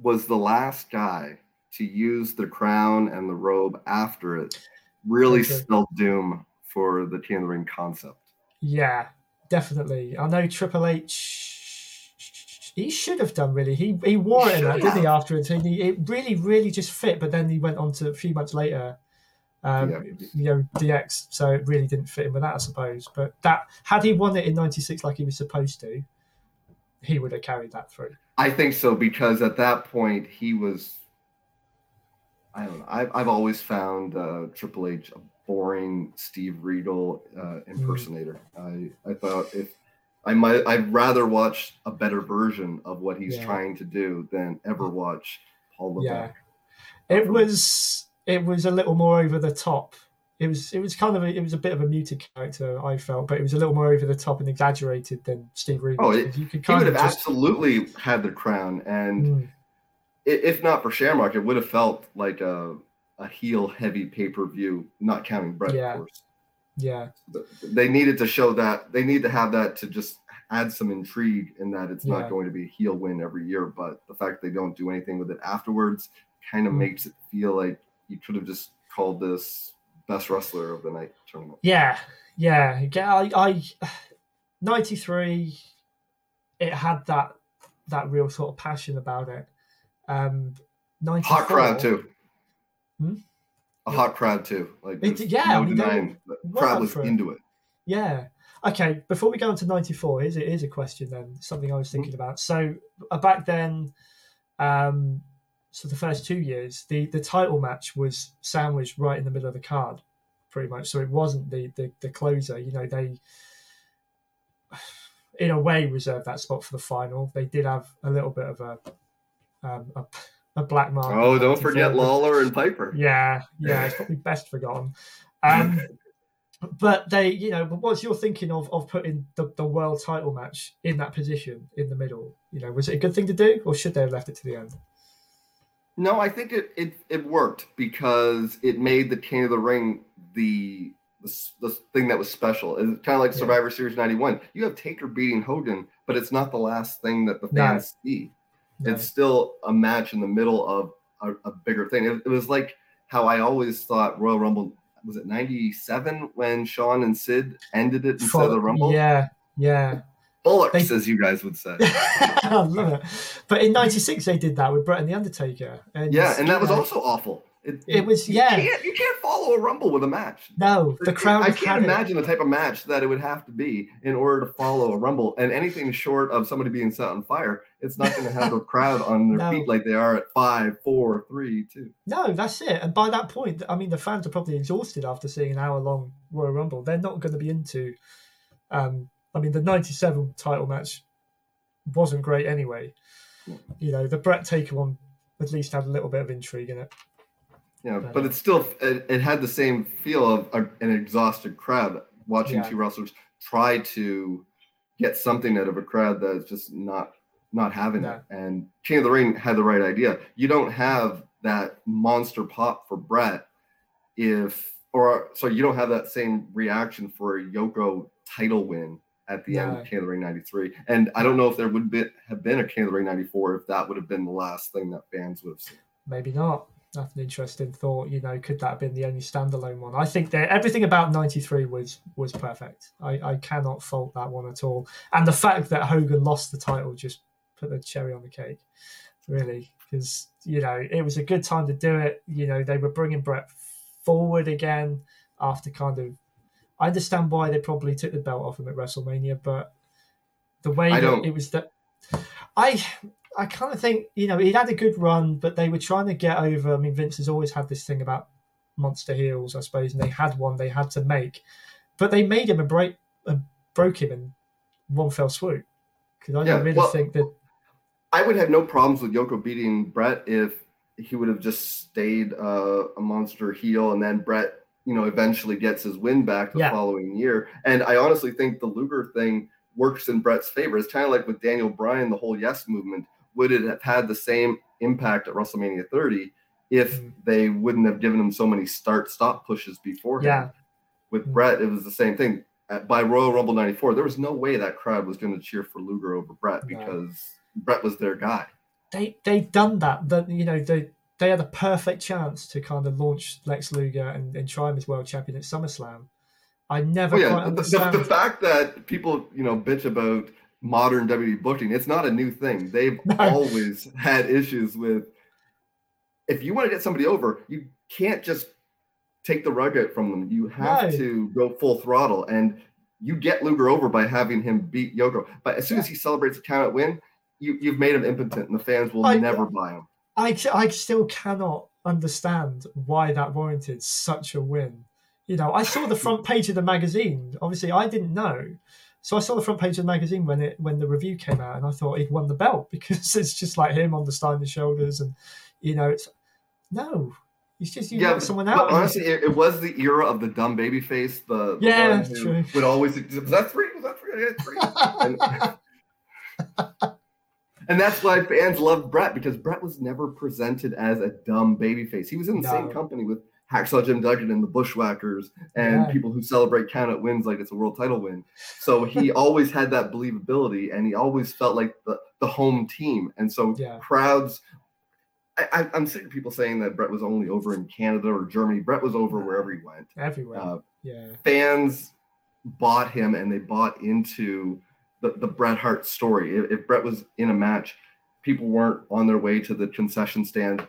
Was the last guy to use the crown and the robe after it really Okay. spelled doom for the King of the Ring concept. Yeah, definitely. I know Triple H. He should have done really. He he wore it in that, didn't he? Afterwards, and he, it really really just fit. But then he went on to a few months later, um, DX. you know, DX. So it really didn't fit in with that, I suppose. But that had he won it in '96 like he was supposed to, he would have carried that through. I think so because at that point he was. I don't know. I've, I've always found uh, Triple H a boring Steve Regal uh, impersonator. I I thought if I might I'd rather watch a better version of what he's Yeah. trying to do than ever watch Paul Levesque. Yeah. It was it was a little more over the top. It was it was kind of a, it was a bit of a muted character I felt, but it was a little more over the top and exaggerated than Steve Regal. Oh, it- you could He would of have just absolutely had the crown, and Mm, if not for Shamrock, it would have felt like a a heel heavy pay per view. Not counting Bret, Yeah. of course. yeah But they needed to show that they need to have that to just add some intrigue in that it's Yeah. not going to be a heel win every year. But the fact they don't do anything with it afterwards kind of Mm. makes it feel like you could have just called this best wrestler of the night tournament. yeah yeah. Yeah, I, I ninety three. It had that that real sort of passion about it. Um, 94, Hot crowd too. Hmm? A hot crowd too. Like It- yeah, I no mean, denying the crowd was it. into it. Yeah. Okay. Before we go on to ninety four, here's a, here's a question then. Something I was thinking about. So uh, back then, um, so the first two years, the the title match was sandwiched right in the middle of the card, pretty much. So it wasn't the the, the closer. You know, they in a way reserved that spot for the final. They did have a little bit of a um, a, a black mark. Oh, don't forget Lawler and Piper. Yeah, yeah, it's probably best forgotten. Um, but they, you know, but what's your thinking of of putting the, the world title match in that position in the middle? You know, was it a good thing to do, or should they have left it to the end? No, I think it it, it worked because it made the King of the Ring the the, the thing that was special. It's kind of like Survivor yeah. Series '91. You have Taker beating Hogan, but it's not the last thing that the fans no. see. No. It's still a match in the middle of a, a bigger thing. It, it was like how I always thought Royal Rumble was it 97 when Shawn and Sid ended it instead For, of the Rumble? Yeah, yeah. Bollocks, they, as you guys would say. I love it. But in '96, they did that with Bret and the Undertaker. And yeah, and that was also awful. It, it was yeah. You can't, you can't, follow a rumble with a match. No, the crowd. I can't imagine the type of match that it would have to be in order to follow a rumble. And anything short of somebody being set on fire, it's not going to have a [LAUGHS] crowd on their no. feet like they are at five, four, three, two. No, that's it. And by that point, I mean the fans are probably exhausted after seeing an hour long Royal Rumble. They're not going to be into. Um, I mean, the '97 title match wasn't great anyway. You know, the Bret Taker one at least had a little bit of intrigue in it. Yeah, but it's still it, it had the same feel of a, an exhausted crowd watching yeah. two wrestlers try to get something out of a crowd that's just not not having yeah. it. And King of the Ring had the right idea. You don't have that monster pop for Bret if or so you don't have that same reaction for a Yoko title win at the yeah. end of Ring 93. And I don't know if there would be, have been a Ring 94 if that would have been the last thing that fans would have seen. Maybe not that's an interesting thought. You know, could that have been the only standalone one? I think that everything about '93 was was perfect. I, I cannot fault that one at all. And the fact that Hogan lost the title just put the cherry on the cake, really, because you know it was a good time to do it. You know, they were bringing Bret forward again after kind of. I understand why they probably took the belt off him at WrestleMania, but the way that it was that I I kind of think you know he'd had a good run, but they were trying to get over. I mean, Vince has always had this thing about monster heels, I suppose, and they had one they had to make, but they made him a break, uh, broke him in one fell swoop. Because I yeah, really well, think that I would have no problems with Yoko beating Bret if he would have just stayed uh, a monster heel, and then Bret, you know, eventually gets his win back the yeah. following year. And I honestly think the Luger thing works in Bret's favor. It's kind of like with Daniel Bryan, the whole yes movement would it have had the same impact at WrestleMania 30 if mm. they wouldn't have given him so many start stop pushes beforehand? Yeah. With Bret, it was the same thing. At, by Royal Rumble 94, there was no way that crowd was going to cheer for Luger over Bret because no. Bret was their guy. They they've done that. That you know they they had a perfect chance to kind of launch Lex Luger and, and try him as world champion at SummerSlam. I never oh, yeah. quite understand the, the, fact that people you know bitch about modern WWE booking. It's not a new thing. They've [LAUGHS] no. always had issues with if you want to get somebody over, you can't just take the rug out from them. You have no. to go full throttle. And you get Luger over by having him beat Yoko. But as soon as he celebrates a count at win, you, you've made him impotent and the fans will I, never buy him. I, I still cannot understand why that warranted such a win. You know, I saw the front page of the magazine. Obviously, I didn't know. So I saw the front page of the magazine when it when the review came out, and I thought he'd won the belt [LAUGHS] because it's just like him on the Steiner shoulders, and you know, it's no, he's just you yeah, someone else. honestly, it, it, was the era of the dumb baby face. The, the yeah, true. Would always was that three? Was that three? three. [LAUGHS] and, and that's why fans love Bret because Bret was never presented as a dumb baby face. He was in the no. same company with Hacksaw Jim Duggan and the Bushwhackers and yeah. people who celebrate count out wins like it's a world title win. So he [LAUGHS] always had that believability and he always felt like the, the home team. And so yeah. crowds, I, am sick of people saying that Bret was only over in Canada or Germany. Bret was over wherever he went. Everywhere. Uh, yeah. Fans bought him and they bought into the, the Bret Hart story. If, if Bret was in a match, people weren't on their way to the concession stand.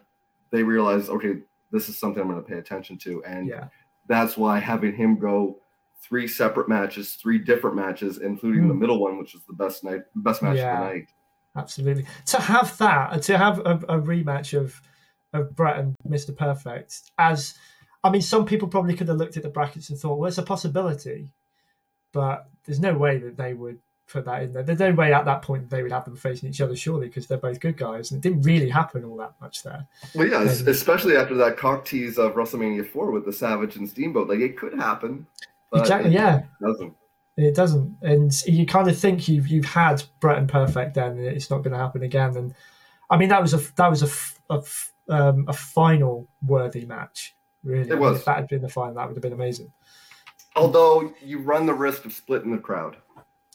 They realized, okay, this is something I'm going to pay attention to. And yeah. that's why having him go three separate matches, three different matches, including mm. the hmm. middle one, which is the best night, best match yeah, of the night. Absolutely. To have that, to have a, a rematch of of Bret and Mr. Perfect as I mean, some people probably could have looked at the brackets and thought, well, it's a possibility, but there's no way that they would put that in there. There's no way at that point they would have them facing each other, surely, because they're both good guys. And it didn't really happen all that much there. Well, yeah, especially after that cock tease of WrestleMania 4 with the Savage and Steamboat. Like, it could happen. exactly, it yeah. doesn't. It doesn't. And you kind of think you've you've had Bret and Perfect then, and it's not going to happen again. And I mean, that was a that was a, a, um, a final worthy match Really, it was. If that had been the final, that would have been amazing. Although you run the risk of splitting the crowd.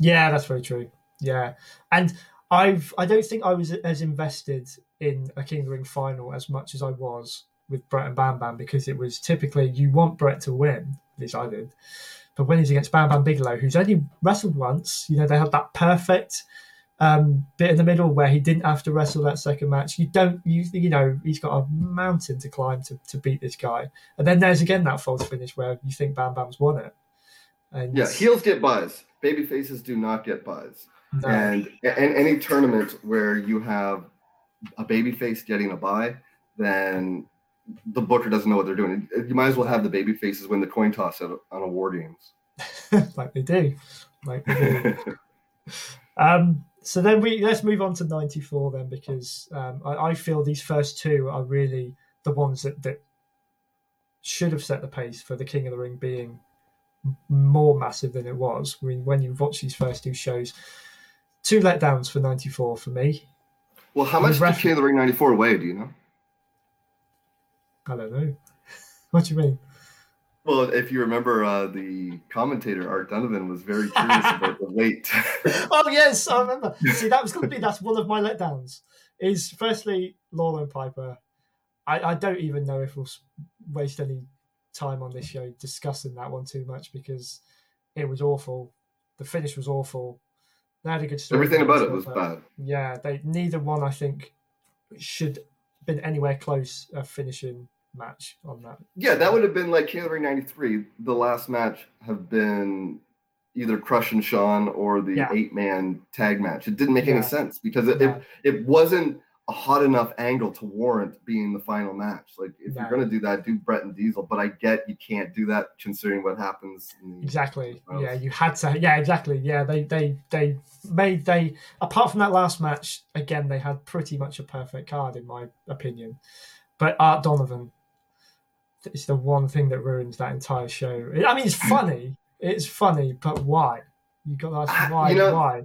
Yeah, that's very true. Yeah, and I've I don't think I was as invested in a King of the Ring final as much as I was with Bret and Bam Bam because it was typically you want Bret to win, at least I did. But when he's against Bam Bam Bigelow, who's only wrestled once, you know, they had that perfect um, bit in the middle where he didn't have to wrestle that second match. You don't, you you know, he's got a mountain to climb to, to beat this guy. And then there's again that false finish where you think Bam Bam's won it. And yeah, heels get buys. Baby faces do not get buys. No. And in any tournament where you have a baby face getting a buy, then the booker doesn't know what they're doing. You might as well have the baby faces win the coin toss on award games. [LAUGHS] like they do. Like they do. [LAUGHS] um, so then we let's move on to 94 then because um, I, I, feel these first two are really the ones that, that should have set the pace for the king of the ring being more massive than it was I mean, when you watch these first two shows two letdowns for 94 for me well how much did king of the ring 94 weigh do you know i don't know [LAUGHS] what do you mean well, if you remember, uh, the commentator Art Donovan was very curious [LAUGHS] about the weight. [LAUGHS] oh yes, I remember. See, that was going to be that's one of my letdowns. Is firstly Lawler and Piper. I, I don't even know if we'll waste any time on this show discussing that one too much because it was awful. The finish was awful. They had a good story. Everything about it was bad. Yeah, they neither one I think should been anywhere close of finishing match on that. Yeah, that would have been like King of '93. The last match have been either Crush and Shawn or the yeah. eight man tag match. It didn't make yeah. any sense because it, yeah. it, it wasn't a hot enough angle to warrant being the final match. Like if you're gonna do that, do Bret and Diesel. But I get you can't do that considering what happens. exactly. Yeah, you had to. Yeah, exactly. Yeah, they they they made they apart from that last match again they had pretty much a perfect card in my opinion. But Art Donovan it's the one thing that ruins that entire show. I mean, it's [CLEARS THROAT] funny. It's funny, but why? You got to ask why? You know, why?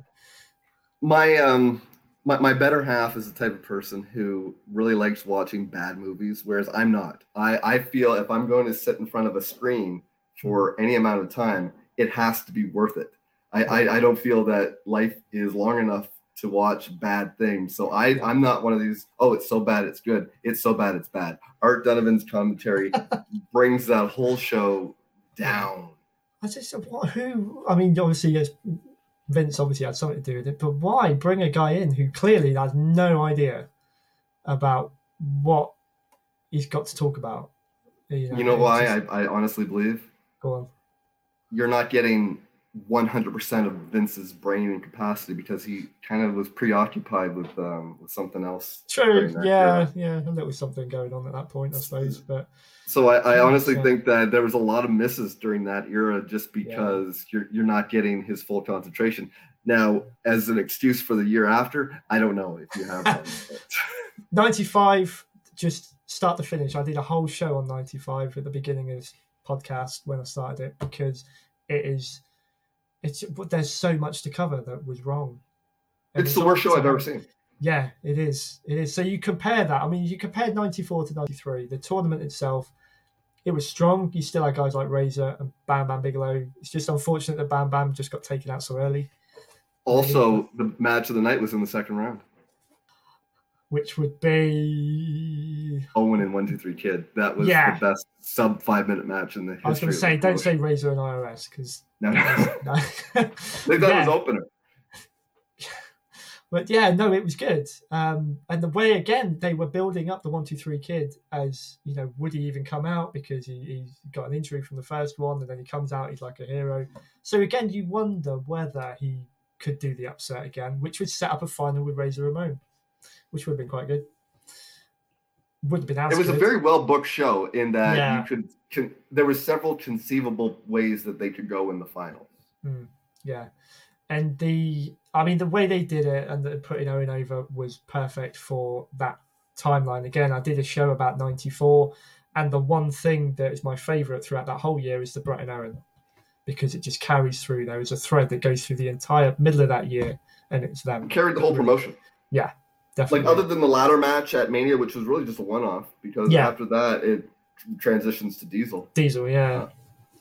My um, my, my better half is the type of person who really likes watching bad movies, whereas I'm not. I I feel if I'm going to sit in front of a screen for mm-hmm. any amount of time, it has to be worth it. I, I, I don't feel that life is long enough to watch bad things. So I, I'm not one of these, oh, it's so bad, it's good. It's so bad, it's bad. Art Donovan's commentary [LAUGHS] brings that whole show down. I just, what, who, I mean, obviously, yes, Vince obviously had something to do with it, but why bring a guy in who clearly has no idea about what he's got to talk about? You know, you know why? Just, I, I honestly believe. Go on. You're not getting 100% of Vince's brain and capacity because he kind of was preoccupied with um, with something else. True. Yeah, yeah, and there was something going on at that point, I suppose. But so I, I honestly think that there was a lot of misses during that era just because yeah. you're you're not getting his full concentration. Now, as an excuse for the year after, I don't know if you have one. [LAUGHS] 95, just start to finish. I did a whole show on 95 at the beginning of this podcast when I started it because it is it's but there's so much to cover that was wrong. And it's the worst show I've ever seen. Yeah, it is. It is. So you compare that. I mean, you compared '94 to '93. The tournament itself, it was strong. You still had guys like Razor and Bam Bam Bigelow. It's just unfortunate that Bam Bam just got taken out so early. Also, the match of the night was in the second round which would be Owen and One Two Three Kid. That was yeah. the best sub five minute match in the history. I was going to say, don't say Razor and IRS because no, no. no. [LAUGHS] [LAUGHS] they thought yeah. it was opener. But yeah, no, it was good. Um, and the way again they were building up the One Two Three Kid as you know, would he even come out because he, he got an injury from the first one, and then he comes out, he's like a hero. So again, you wonder whether he could do the upset again, which would set up a final with Razor Ramon which would have been quite good. Would been It was a very well booked show in that Yeah. you could, con- there were several conceivable ways that they could go in the finals. Hmm, yeah. And the, I mean, the way they did it and the, putting Owen over was perfect for that timeline. Again, I did a show about 94, and the one thing that is my favourite throughout that whole year is the Bret and Owen because it just carries through. There is a thread that goes through the entire middle of that year, and it's them. Carried the whole promotion. Definitely. Like other than the ladder match at Mania, which was really just a one off, because Yeah. after that it transitions to Diesel. Diesel, yeah.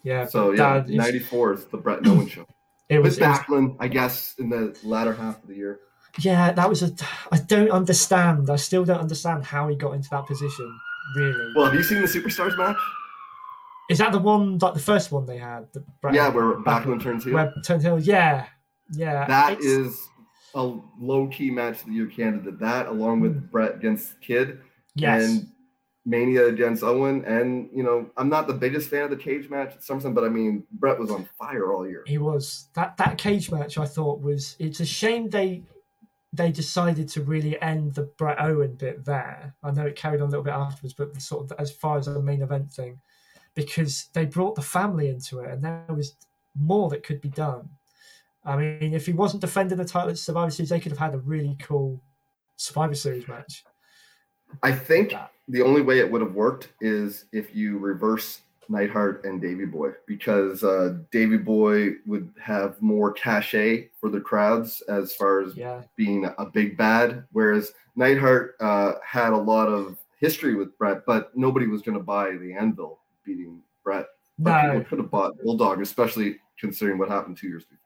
Yeah. So yeah, uh, that is- ninety four is the Bret Owen show. [CLEARS THROAT] it was, was Backlund, I guess, in the latter half of the year. Yeah, that was a. I don't understand. I still don't understand how he got into that position. Really, Well, have you seen the Superstars match? is that the one like the first one they had? The Bret- Yeah, where Backlund turns heel. Where turned heel. Yeah, yeah. That is a low key match of the year candidate. That along with mm. Bret against Kid yes. and Mania against Owen. And you know, I'm not the biggest fan of the cage match at SummerSlam, but I mean Bret was on fire all year. He was that that cage match. I thought was. It's a shame they they decided to really end the Bret Owen bit there. I know it carried on a little bit afterwards, but the sort of as far as the main event thing, because they brought the family into it, and there was more that could be done. I mean, if he wasn't defending the title at Survivor Series, they could have had a really cool Survivor Series match. I think the only way it would have worked is if you reverse Neidhart and Davy Boy, because uh, Davy Boy would have more cachet for the crowds as far as Yeah, being a big bad, whereas Neidhart uh, had a lot of history with Bret, but nobody was going to buy the Anvil beating Bret. But no, people could have bought Bulldog, especially considering what happened two years before.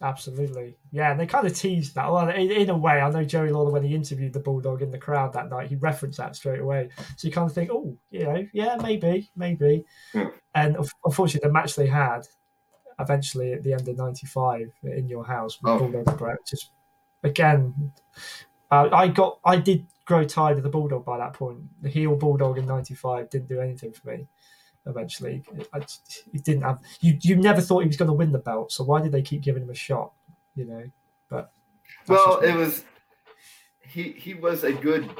Absolutely. Yeah, and they kind of teased that. Well, in, in a way, I know Jerry Lawler, when he interviewed the Bulldog in the crowd that night, he referenced that straight away. So you kind of think, oh, you know, yeah, maybe, maybe. Yeah. And unfortunately, the match they had eventually at the end of 95 in your house with Oh. Bulldog and Bret, just again, uh, I got, I did grow tired of the Bulldog by that point. The heel Bulldog in 95 didn't do anything for me. Eventually, I, he didn't have. You you never thought he was going to win the belt, so why did they keep giving him a shot? You know, but Well, it was he he was a good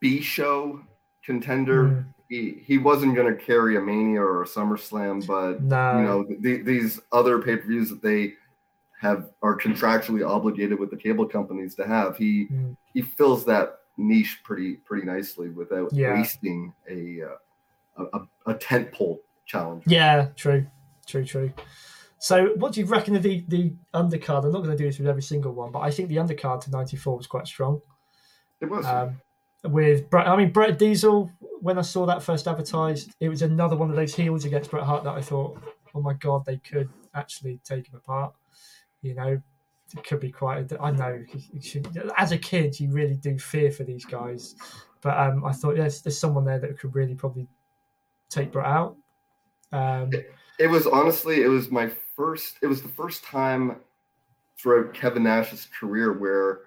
B show contender. Mm. He he wasn't going to carry a Mania or a SummerSlam, but no, you know the, these other pay per views that they have are contractually obligated with the cable companies to have. He Mm. he fills that niche pretty pretty nicely without Yeah. wasting a uh, a, a, tent pole challenge. yeah, true, true, true. So, what do you reckon of the the undercard? I'm not going to do this with every single one, but I think the undercard to '94 was quite strong. It was. Um, with Bret, I mean Bret Diesel. When I saw that first advertised, it was another one of those heels against Bret Hart that I thought, oh my god, they could actually take him apart. You know, it could be quite. A, I know should, as a kid, you really do fear for these guys, but um, I thought yes, there's someone there that could really probably take Bret out. Um, It was honestly, it was my first. It was the first time throughout Kevin Nash's career where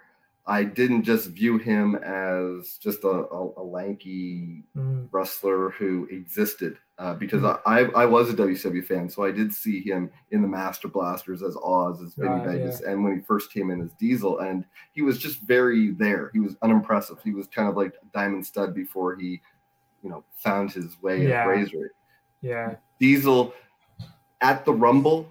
I didn't just view him as just a, a, a lanky mm, wrestler who existed. Uh, because I, I I was a WCW fan, so I did see him in the Master Blasters as Oz, as Vinny Vegas, and when he first came in as Diesel, and he was just very there. He was unimpressive. He was kind of like Diamond Studd before he, you know, found his way Yeah. as Razor. yeah, Diesel at the Rumble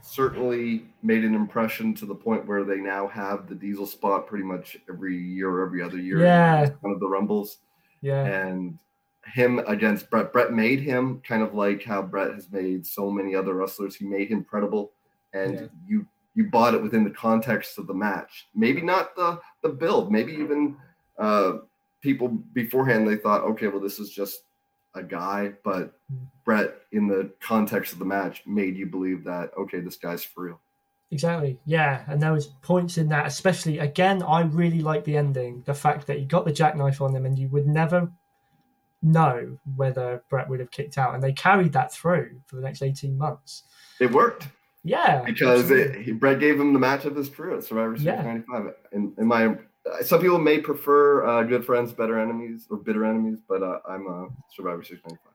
certainly made an impression to the point where they now have the Diesel spot pretty much every year or every other year. Yeah. One of the Rumbles. yeah, And him against Bret. Bret made him kind of like how Bret has made so many other wrestlers. He made him credible. And Yeah. you you bought it within the context of the match. Maybe not the the build. Maybe even uh people beforehand they thought, okay, well, this is just a guy, but. Bret, in the context of the match, made you believe that okay, this guy's for real. Exactly. Yeah, and there was points in that, especially again. I really like the ending, the fact that you got the jackknife on him, and you would never know whether Bret would have kicked out, and they carried that through for the next eighteen months. It worked Yeah, because it, he, Bret gave him the match of his career at Survivor Series Yeah. '95. And in my, some people may prefer uh, Good Friends, Better Enemies, or Bitter Enemies, but uh, I'm a Survivor Series '95.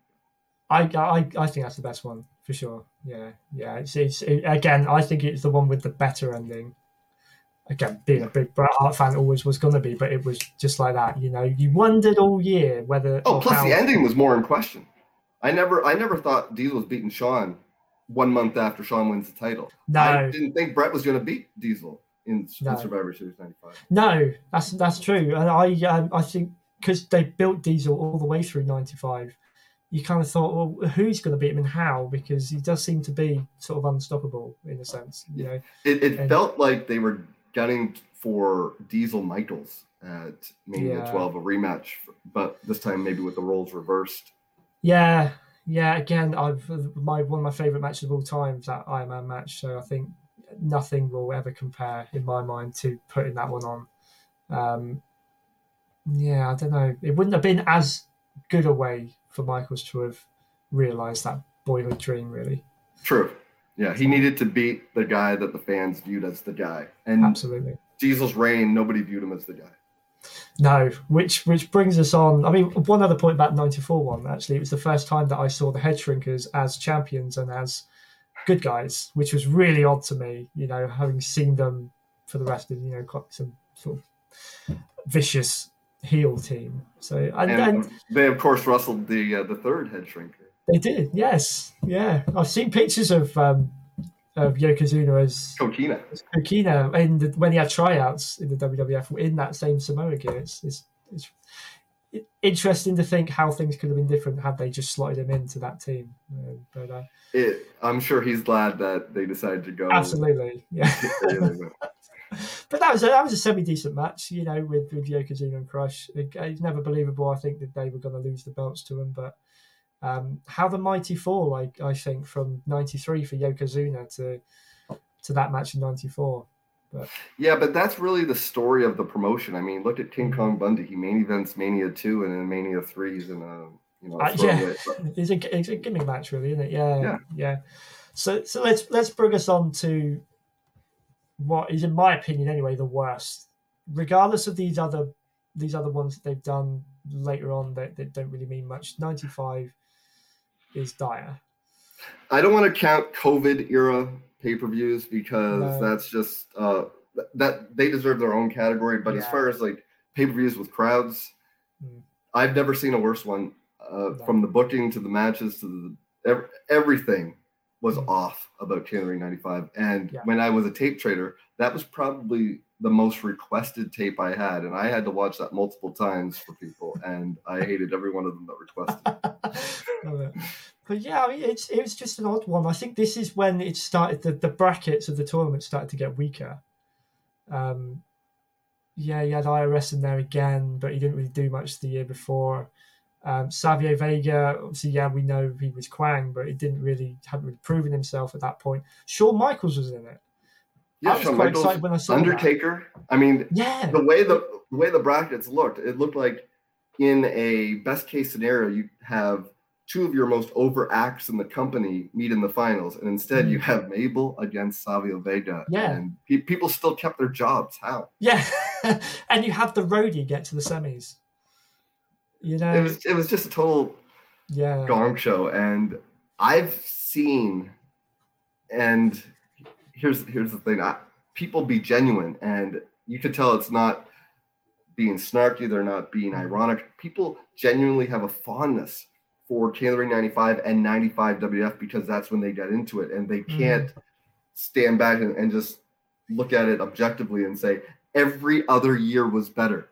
I, I I think that's the best one for sure. Yeah, yeah. It's, it's it, again, I think it's the one with the better ending. again, being a big Bret Hart fan always was going to be, but it was just like that. You know, you wondered all year whether. Oh, plus the ending was more in question. I never, I never thought Diesel was beating Shawn one month after Shawn wins the title. No, I didn't think Bret was going to beat Diesel in, in No. Survivor Series '95. no, that's that's true, and I um, I think because they built Diesel all the way through '95, you kind of thought, well, who's going to beat him and how? Because he does seem to be sort of unstoppable in a sense. You know, It, it And- felt like they were gunning for Diesel Michaels at Mania Yeah. 12, a rematch, but this time maybe with the roles reversed. Yeah, yeah. Again, I've my one of my favorite matches of all time is that Iron Man match. So I think nothing will ever compare in my mind to putting that one on. Um, yeah, I don't know. It wouldn't have been as good a way for Michaels to have realised that boyhood dream, really. True. Yeah, he needed to beat the guy that the fans viewed as the guy. And Absolutely. Diesel's reign, nobody viewed him as the guy. No, which which brings us on. I mean, one other point about '94 one actually, it was the first time that I saw the Head Shrinkers as champions and as good guys, which was really odd to me. You know, having seen them for the rest of you know quite some sort of vicious heel team. So and, And, and they, of course, wrestled the uh, the third head shrinker. they did, yes, yeah. I've seen pictures of um, of Yokozuna as Kokina. Kokina in the, when he had tryouts in the WWF in that same Samoa gear. It's, it's, it's interesting to think how things could have been different had they just slotted him into that team. Uh, but uh, It, I'm sure he's glad that they decided to go. absolutely, yeah. the other way. but that was a, that was a semi decent match, you know, with with Yokozuna and Crush. It, it's never believable. I think that they were going to lose the belts to him, but. Um, how the mighty fall, like I think, from '93 for Yokozuna to to that match in '94. Yeah, but that's really the story of the promotion. I mean, look at King Mm-hmm. Kong Bundy. He main events Mania two and then Mania threes and a you know. Uh, throwaway- It's a, it's a gimmick match, really, isn't it? Yeah, Yeah. yeah. So, so let's let's bring us on to what is, in my opinion, anyway, the worst. Regardless of these other these other ones that they've done later on that, that don't really mean much. Ninety five is dire. I don't want to count COVID era pay per views because No. that's just uh, that they deserve their own category. But as far as like pay per views with crowds, Mm. I've never seen a worse one. Uh, No. From the booking to the matches to the ev- everything was Mm. off about January '95. And Yeah. when I was a tape trader, that was probably the most requested tape I had, and I had to watch that multiple times for people, and I hated every one of them that requested. [LAUGHS] But yeah, I mean, it's it was just an odd one. I think this is when it started. The, the brackets of the tournament started to get weaker. Um, yeah, he had IRS in there again, but he didn't really do much the year before. Um, Savio Vega, obviously, yeah, we know he was Kwang, but it didn't really hadn't really proven himself at that point. Shawn Michaels was in it. Yeah, I was Shawn quite Michaels, excited when I saw that. Undertaker. I mean, Yeah, the way the, the way the brackets looked, it looked like in a best case scenario, you have two of your most over acts in the company meet in the finals, and instead you have Mabel against Savio Vega. Mm. Yeah. and pe- people still kept their jobs. How? yeah, [LAUGHS] and you have the roadie get to the semis. You know, It was it was just a total yeah, gong show, and I've seen, and here's here's the thing: I, people be genuine, and you could tell it's not being snarky, they're not being ironic. People genuinely have a fondness for Canada 95 and 95 WF because that's when they get into it, and they hmm. can't stand back and, and just look at it objectively and say every other year was better.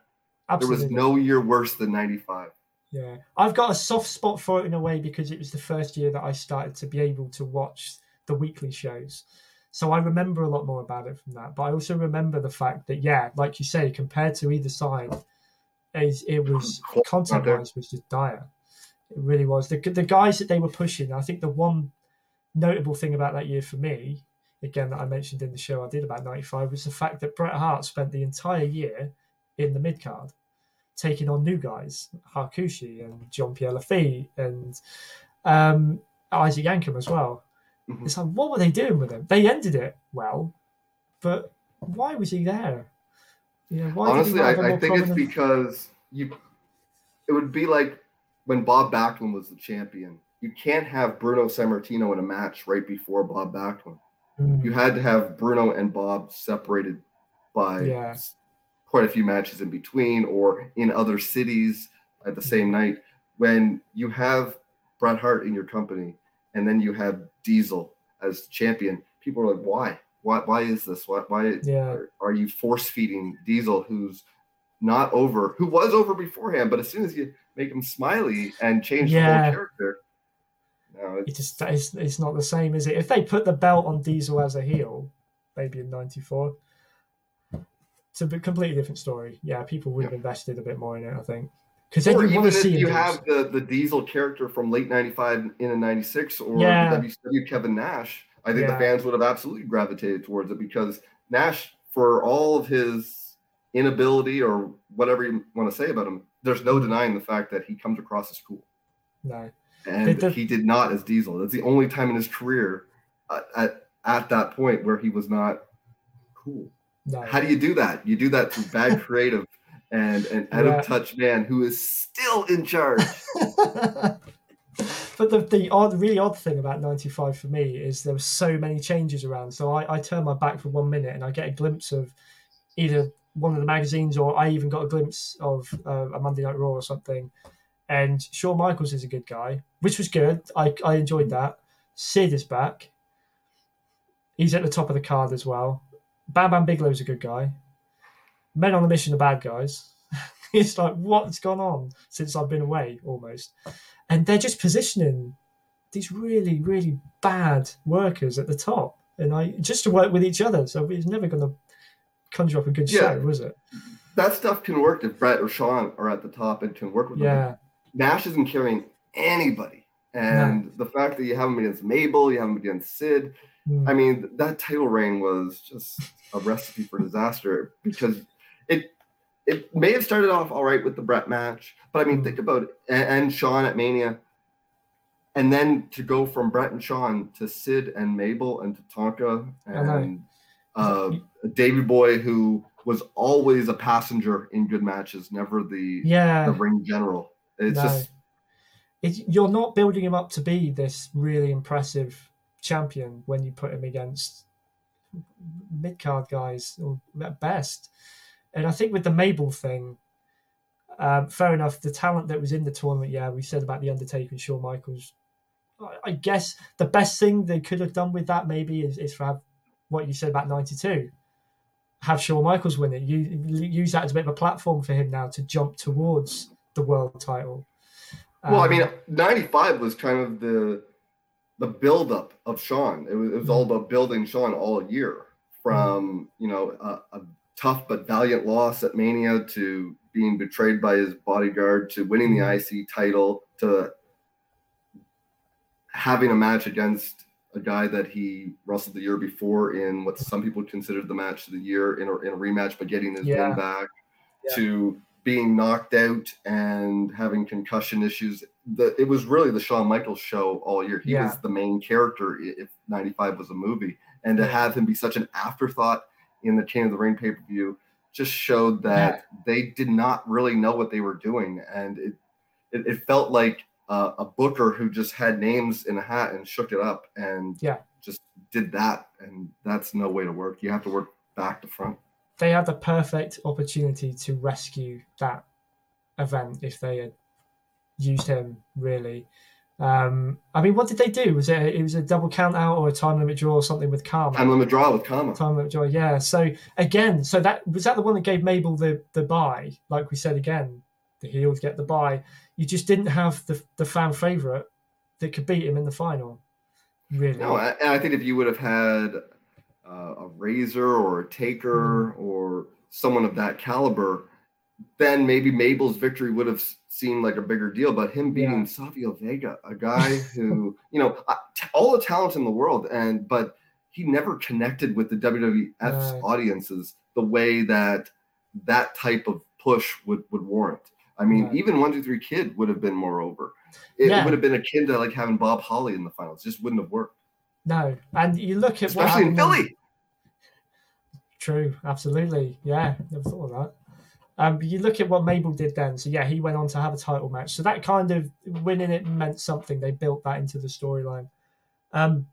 absolutely. There was no year worse than 95. Yeah, I've got a soft spot for it in a way because it was the first year that I started to be able to watch the weekly shows. So I remember a lot more about it from that. But I also remember the fact that, yeah, like you say, compared to either side, it, it was content wise was just dire. It really was. The, the guys that they were pushing, I think the one notable thing about that year for me, again, that I mentioned in the show I did about 95, was the fact that Bret Hart spent the entire year in the mid card taking on new guys, Hakushi and John Pierre Lafitte and um, Isaac Yankem as well. Mhm. It's like, what were they doing with him? They ended it well, but why was he there? You know, why Honestly, did he not have a I, I think it's because you. It would be like when Bob Backlund was the champion. You can't have Bruno Sammartino in a match right before Bob Backlund. Mm, You had to have Bruno and Bob separated by Yeah. quite a few matches in between or in other cities at the same night. When you have Bret Hart in your company and then you have Diesel as champion, people are like, why? Why, why is this? Why, why Yeah. are, are you force feeding Diesel, who's not over, who was over beforehand, but as soon as you make him smiley and change the whole character, no, It it's, just it's, it's not the same, is it? If they put the belt on Diesel as a heel, maybe in '94, it's a completely different story. Yeah, people would have invested a bit more in it, I think, because then you even want to if see you have the, the Diesel character from late '95 in a '96 or Yeah. WCW Kevin Nash, I think Yeah. the fans would have absolutely gravitated towards it because Nash, for all of his inability or whatever you want to say about him, there's no denying the fact that he comes across as cool. no. and he did not as Diesel. That's the only time in his career uh, at at that point where he was not cool. No. How do you do that? You do that through bad [LAUGHS] creative and an out Yeah. of touch man who is still in charge. [LAUGHS] but the, the odd, really odd thing about 95 for me is there were so many changes around. So I, I turn my back for one minute and I get a glimpse of either one of the magazines or I even got a glimpse of uh, a Monday Night Raw or something. And Shawn Michaels is a good guy, which was good. I, I enjoyed that. Sid is back. He's at the top of the card as well. Bam Bam Bigelow's a good guy. Men on the Mission are bad guys. [LAUGHS] it's like, what's gone on since I've been away almost? And they're just positioning these really, really bad workers at the top. And I just to work with each other. So it's never going to conjure up a good Yeah. show, was it? that stuff can work if Bret or Shawn are at the top and can work with them. Yeah. Nash isn't carrying anybody. And the fact that you have him against Mabel, you have him against Sid, Mm. I mean, that title reign was just a recipe for disaster because it it may have started off all right with the Bret match, but I mean, Mm. think about it, and, and Shawn at Mania, and then to go from Bret and Shawn to Sid and Mabel and to Tonka and uh, Davey Boy, who was always a passenger in good matches, never the Yeah. the ring general. It's No. just It, you're not building him up to be this really impressive champion when you put him against mid card guys or at best. And I think with the Mabel thing, um, fair enough. The talent that was in the tournament, yeah, we said about the Undertaker and Shawn Michaels. I, I guess the best thing they could have done with that maybe is, is for have what you said about '92. Have Shawn Michaels win it. You use that as a bit of a platform for him now to jump towards the world title. Well, I Um, mean, '95 was kind of the the buildup of Shawn. It was, it was all about building Shawn all year, from you know a, a tough but valiant loss at Mania to being betrayed by his bodyguard to winning the IC title to having a match against a guy that he wrestled the year before in what some people considered the match of the year in a, in a rematch, but getting his Yeah. win back Yeah. to being knocked out and having concussion issues. The, it was really the Shawn Michaels show all year. He Yeah. was the main character if 95 was a movie. And to have him be such an afterthought in the King of the Ring pay per view just showed that they did not really know what they were doing. And it, it, it felt like uh, a booker who just had names in a hat and shook it up and Yeah. just did that. And that's no way to work. You have to work back to front. they had the perfect opportunity to rescue that event if they had used him really. Um, I mean, what did they do? Was it it was a double count out or a time limit draw or something with Karma? Time limit draw with Karma. Time limit draw, yeah. So again, so that was that the one that gave Mabel the the bye. Like we said again, the heels get the bye. You just didn't have the the fan favorite that could beat him in the final. Really, No, I- and I think if you would have had uh, a Razor or a Taker Mm-hmm. or someone of that caliber, then maybe Mabel's victory would have seemed like a bigger deal. But him beating Yeah. Savio Vega, a guy who, [LAUGHS] you know, all the talent in the world, and but he never connected with the WWF's No. audiences the way that that type of push would would warrant. I mean, even one two three kid would have been more over. It Yeah. would have been akin to like having Bob Holly in the finals. Just wouldn't have worked no. And you look at what especially in Philly. True, absolutely. Yeah, never thought of that. Um, but you look at what Mabel did then. So yeah, he went on to have a title match. So that kind of winning it meant something. They built that into the storyline. Um,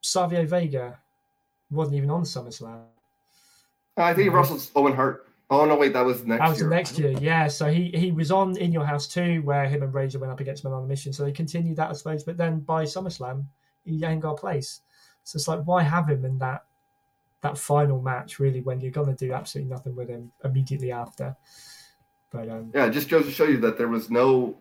Savio Vega wasn't even on SummerSlam. I think he wrestled Owen Hart. Oh no, wait, that was next That was year. the next year, yeah. So he he was on In Your House too, where him and Razor went up against Men on a Mission. So they continued that, I suppose. But then by SummerSlam, he ain't got a place. So it's like, why have him in that that final match, really, when you're gonna do absolutely nothing with him immediately after? But um, Yeah, it just goes to show you that there was no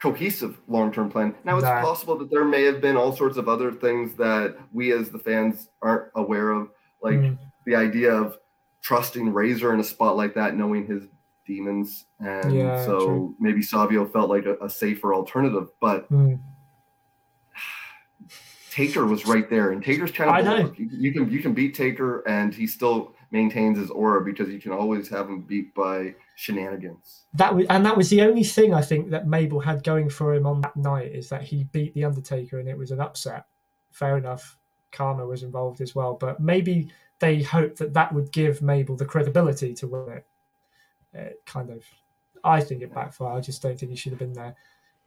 cohesive long-term plan. Now it's Nah. possible that there may have been all sorts of other things that we as the fans aren't aware of, like mm, the idea of trusting Razor in a spot like that, knowing his demons, and Yeah, so true. maybe Savio felt like a, a safer alternative. But mm, Taker was right there, and Taker's kind of. You, you can you can beat Taker, and he still maintains his aura because you can always have him beat by shenanigans. that was and that was the only thing I think that Mabel had going for him on that night is that he beat the Undertaker and it was an upset. Fair enough, Karma was involved as well, but maybe they hoped that that would give Mabel the credibility to win it. It kind of, I think it backfired. I just don't think he should have been there.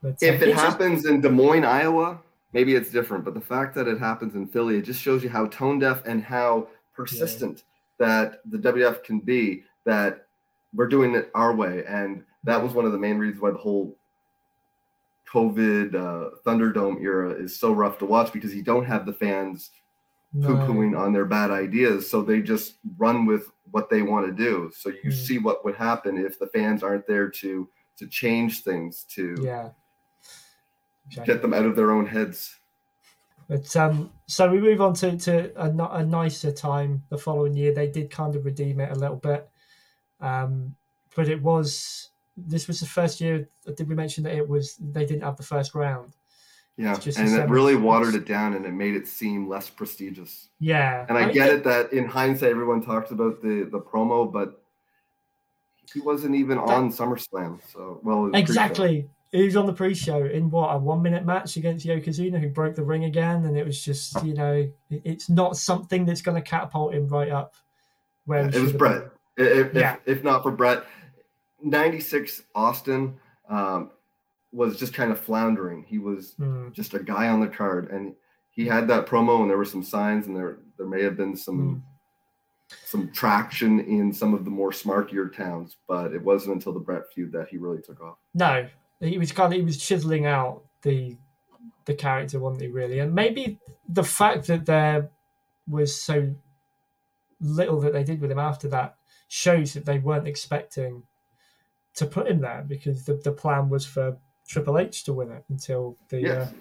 But If um, it happens in Des Moines, Iowa, maybe it's different. But the fact that it happens in Philly, it just shows you how tone deaf and how persistent that the WF can be. That we're doing it our way, and that was one of the main reasons why the whole COVID uh, Thunderdome era is so rough to watch because you don't have the fans no. poo-pooing on their bad ideas, so they just run with what they want to do. So you Mm. see what would happen if the fans aren't there to to change things to yeah. Get them out of their own heads. But um, so we move on to, to a, a nicer time the following year. They did kind of redeem it a little bit, um, but it was this was the first year. Did we mention that it was they didn't have the first round? Yeah, and it really watered it down and it made it seem less prestigious. Yeah, And I get it that in hindsight, everyone talks about the the promo, but he wasn't even That- on SummerSlam. So well, was pre-show. Exactly. He was on the pre-show in what a one-minute match against Yokozuna, who broke the ring again, and it was just you know it's not something that's going to catapult him right up. Where Yeah, it was Bret. If, if, Yeah. if not for Bret, 96 Austin um, was just kind of floundering. He was. Hmm. just a guy on the card, and he had that promo, and there were some signs, and there there may have been some some traction in some of the more smarkier towns, but it wasn't until the Bret feud that he really took off. No, he was kind of he was chiseling out the the character, wasn't he? Really, and maybe the fact that there was so little that they did with him after that shows that they weren't expecting to put him there because the, the plan was for Triple H to win it until the Yes.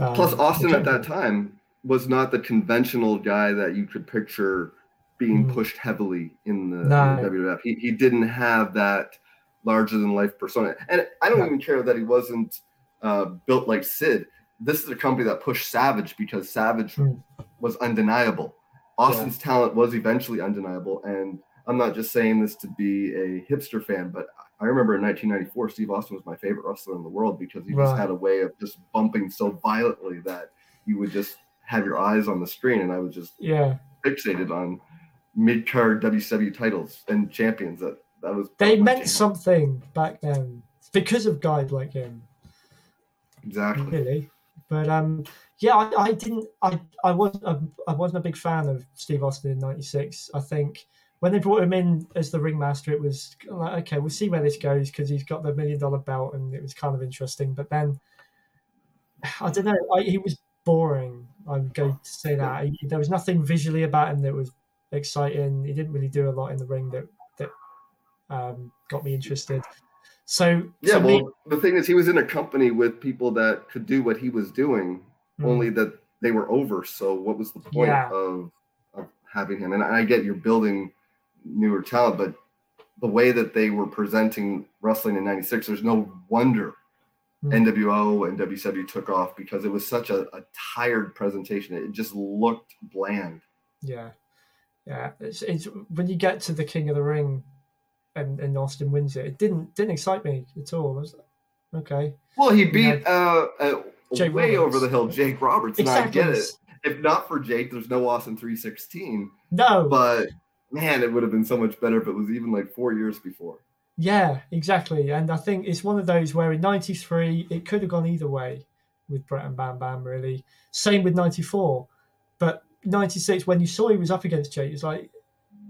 uh, um, Plus, the Austin at that time was not the conventional guy that you could picture being Mm. pushed heavily in the, in the WWF. He, he didn't have that larger than life persona. And I don't No. even care that he wasn't uh, built like Sid. This is a company that pushed Savage because Savage Mm. was undeniable. Austin's talent was eventually undeniable. And I'm not just saying this to be a hipster fan, but I remember in 1994, Steve Austin was my favorite wrestler in the world because he Right. just had a way of just bumping so violently that you would just have your eyes on the screen. And I was just yeah, fixated on mid card WCW titles and champions. That that was they meant something back then because of guys like him. exactly. really. But um, yeah, I, I didn't. I I wasn't. A, I wasn't a big fan of Steve Austin in '96. I think when they brought him in as the ringmaster, it was like, okay, we'll see where this goes because he's got the million dollar belt, and it was kind of interesting. But then I don't know. I, he was boring. I'm going to say that He- there was nothing visually about him that was exciting. He didn't really do a lot in the ring that that um, got me interested. So Yeah, well, me- the thing is, he was in a company with people that could do what he was doing, Mm. only that they were over. So, what was the point Yeah. of, of having him? And I get you're building newer talent, but the way that they were presenting wrestling in '96, there's no wonder Mm. NWO and WCW took off because it was such a, a tired presentation. It just looked bland. Yeah, yeah. It's, it's when you get to the King of the Ring, and, and Austin wins it. It didn't didn't excite me at all. I was like, okay, Well, he beat uh, uh, Jake way Roberts. over the hill Jake Roberts, and exactly. I get it. If not for Jake, there's no Austin 316. No, But man, it would have been so much better if it was even like four years before. yeah, exactly. And I think it's one of those where in '93 it could have gone either way with Bret and Bam Bam. Really, same with '94, but '96 when you saw he was up against Jake, it's like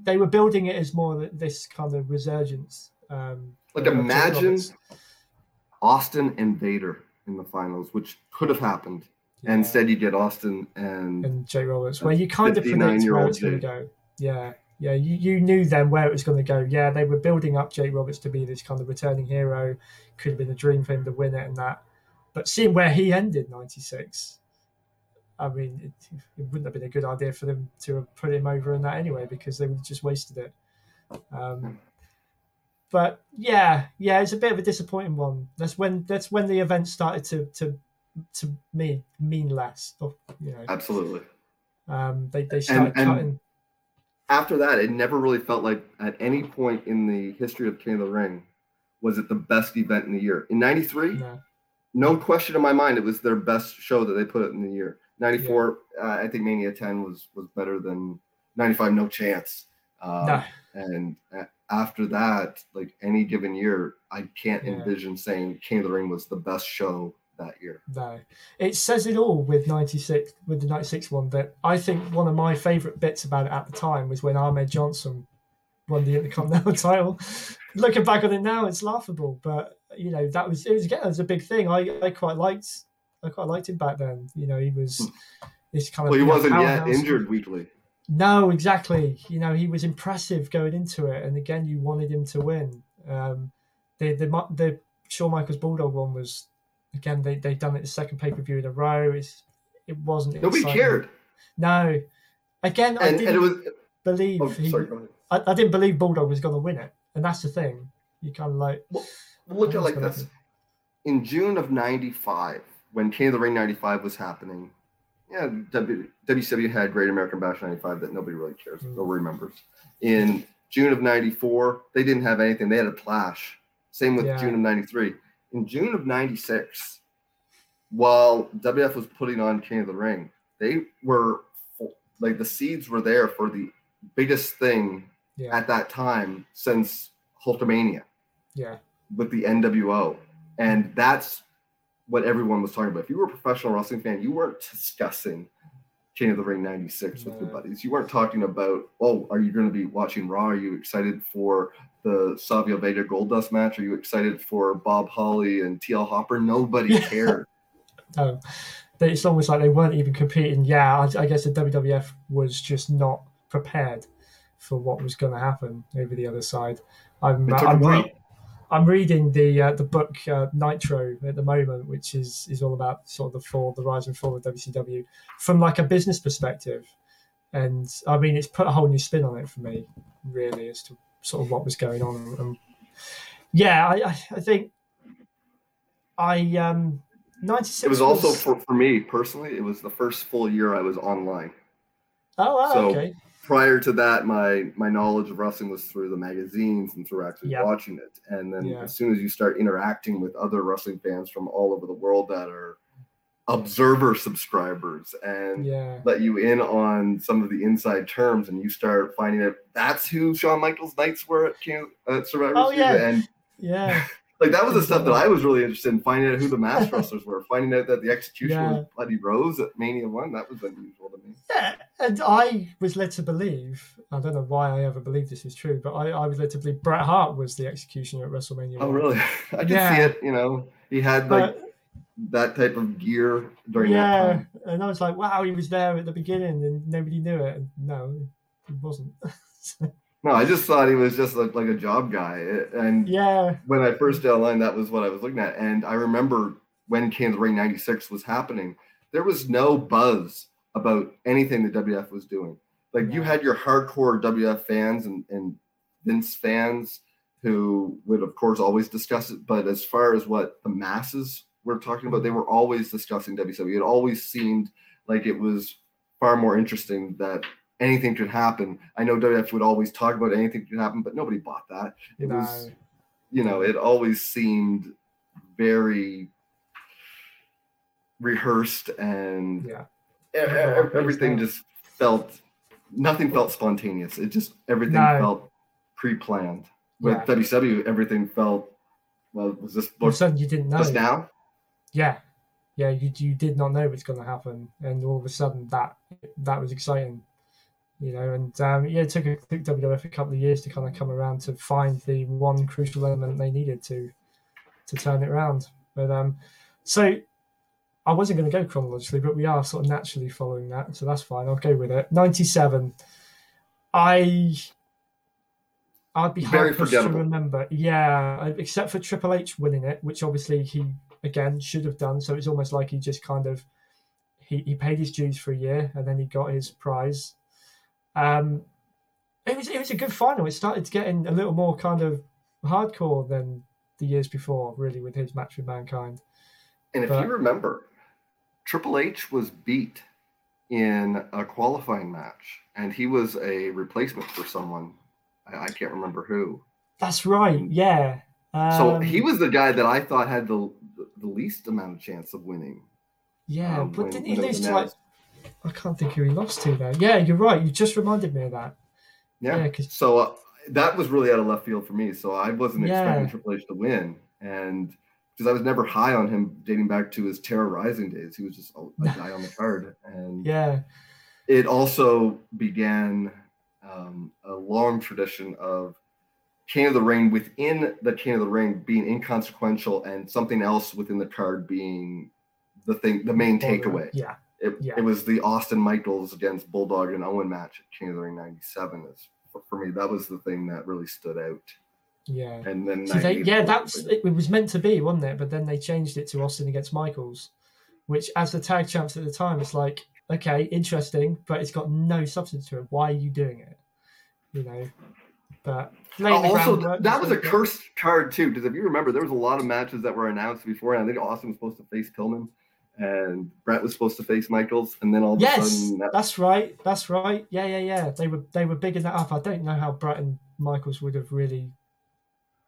they were building it as more th- this kind of resurgence. Um, Like imagine Austin and Vader in the finals, which could have happened. Yeah. And instead, you get Austin and and Jake Roberts, where you kind of predict where it's going to go. Yeah, yeah, you, you knew then where it was going to go. Yeah, they were building up Jake Roberts to be this kind of returning hero. Could have been a dream for him to win it and that. But seeing where he ended '96, I mean, it, it wouldn't have been a good idea for them to have put him over in that anyway because they would have just wasted it. Um, but yeah, yeah, it's a bit of a disappointing one. That's when that's when the event started to to to me mean less. Or, you know, absolutely. um, they they started and- cutting. After that, it never really felt like at any point in the history of King of the Ring was it the best event in the year. In '93, No, no question in my mind, it was their best show that they put in the year. '94, uh, I think Mania 10 was was better than '95. No chance. Um, no, And after that, like any given year, I can't Yeah. envision saying King of the Ring was the best show that year. no. It says it all with '96, with the '96 one. That I think one of my favourite bits about it at the time was when Ahmed Johnson won the Intercontinental [LAUGHS] title. Looking back on it now, it's laughable, but you know that was it was again it was a big thing. I I quite liked I quite liked him back then. You know, he was this kind of Well, he wasn't yet injured weekly. No, exactly. You know, he was impressive going into it, and again, you wanted him to win. Um, the the the Shawn Michaels Bulldog one was again they they done it the second pay per view in a row. It's it wasn't Nobody exciting. cared. No, again, I didn't and it was. believe Oh, he, sorry. I, I didn't believe Bulldog was going to win it, and that's the thing. You kind of like Well, look at like this. gonna In June of '95, when King of the Ring '95 was happening, yeah, w, WCW had Great American Bash '95 that nobody really cares Mm. or remembers. In June of '94, they didn't have anything. They had a Clash. Same with Yeah. June of '93. In June of '96, while WF was putting on King of the Ring, they were like the seeds were there for the biggest thing yeah at that time since Hulkamania yeah with the NWO. And that's what everyone was talking about. If you were a professional wrestling fan, you weren't discussing King of the Ring 96 with your buddies. You weren't talking about, oh, are you going to be watching Raw? Are you excited for the Savio Vega Goldust match? Are you excited for Bob Holly and TL Hopper? Nobody [LAUGHS] Yeah. cared. no. It's almost like they weren't even competing. Yeah, I, I guess the WWF was just not prepared for what was going to happen over the other side. I'm, It took a I'm, re- I'm reading the uh, the book uh, Nitro at the moment, which is is all about sort of the fall, the rise and fall of WCW from like a business perspective, and I mean it's put a whole new spin on it for me, really, as to sort of what was going on. And, yeah, I, I, I think I um ninety six. It was also, for, for me personally, it was the first full year I was online. oh wow, so- okay, prior to that, my my knowledge of wrestling was through the magazines and through actually Yeah. watching it. And then Yeah. as soon as you start interacting with other wrestling fans from all over the world that are observer subscribers and yeah, let you in on some of the inside terms, and you start finding out that's who Shawn Michaels' Knights were at, King, at Survivor Oh, yeah. And yeah, [LAUGHS] like that was the stuff that I was really interested in finding out who the masked [LAUGHS] wrestlers were, finding out that the execution Yeah. was Buddy Rose at Mania One. That was unusual to me. yeah. And I was led to believe. I don't know why I ever believed this is true, but I, I was led to believe Bret Hart was the executioner at WrestleMania. Oh, 1. really? [LAUGHS] I did Yeah. see it. You know, he had like But, that type of gear during that yeah, time. and I was like, wow, he was there at the beginning, and nobody knew it. And no, he wasn't. [LAUGHS] No, I just thought he was just like, like a job guy. And yeah, when I first got online, that was what I was looking at. And I remember when of Ring 96 was happening, there was no buzz about anything the WF was doing. Like you had your hardcore WF fans and, and Vince fans who would, of course, always discuss it. But as far as what the masses were talking about, they were always discussing WCW. It always seemed like it was far more interesting that anything could happen. I know WF would always talk about anything could happen, but nobody bought that. It no, was you know, it always seemed very rehearsed and yeah, everything just felt nothing felt spontaneous. It just everything No. felt pre-planned. With Yeah. WCW, everything felt well. Was this all of a booked sudden you didn't know. just now? Yeah, yeah, you you did not know what's going to happen, and all of a sudden that that was exciting. You know, and um, yeah, it took, it took WWF a couple of years to kind of come around to find the one crucial element they needed to to turn it around. But um, so I wasn't going to go chronologically, but we are sort of naturally following that, so that's fine. I'll go with it. Ninety-seven. I I'd be Very hard to remember. Yeah, except for Triple H winning it, which obviously he again should have done. So it's almost like he just kind of he, he paid his dues for a year and then he got his prize. Um, it was it was a good final. It started getting a little more kind of hardcore than the years before, really, with his match with Mankind. And if But- you remember, Triple H was beat in a qualifying match, and he was a replacement for someone. I, I can't remember who. That's right. Yeah. Um, So he was the guy that I thought had the the least amount of chance of winning. Yeah, um, but when- didn't he lose to like? I can't think who he lost to there. Yeah, you're right. You just reminded me of that. Yeah. Yeah, so uh, that was really out of left field for me. So I wasn't Yeah. expecting Triple H to win, and because I was never high on him dating back to his Terra Ryzing days, he was just a, a [LAUGHS] guy on the card, and Yeah. it also began um, a long tradition of King of the Ring within the King of the Ring being inconsequential and something else within the card being the thing, the main takeaway. Yeah. It, Yeah. it was the Austin Michaels against Bulldog and Owen match at King of the Ring '97. Is, for, me, that was the thing that really stood out. Yeah. And then See, they, yeah, that's it was meant to be, wasn't it? But then they changed it to Austin against Michaels, which, as the tag champs at the time, it's like, okay, interesting, but it's got no substance to it. Why are you doing it? You know. But Oh, also, that was a cursed card too, because if you remember, there was a lot of matches that were announced before, and I think Austin was supposed to face Pillman, and Bret was supposed to face Michaels, and then all of a Yes, sudden, that- that's right. That's right. Yeah, yeah, yeah. They were they were bigging that up. I don't know how Bret and Michaels would have really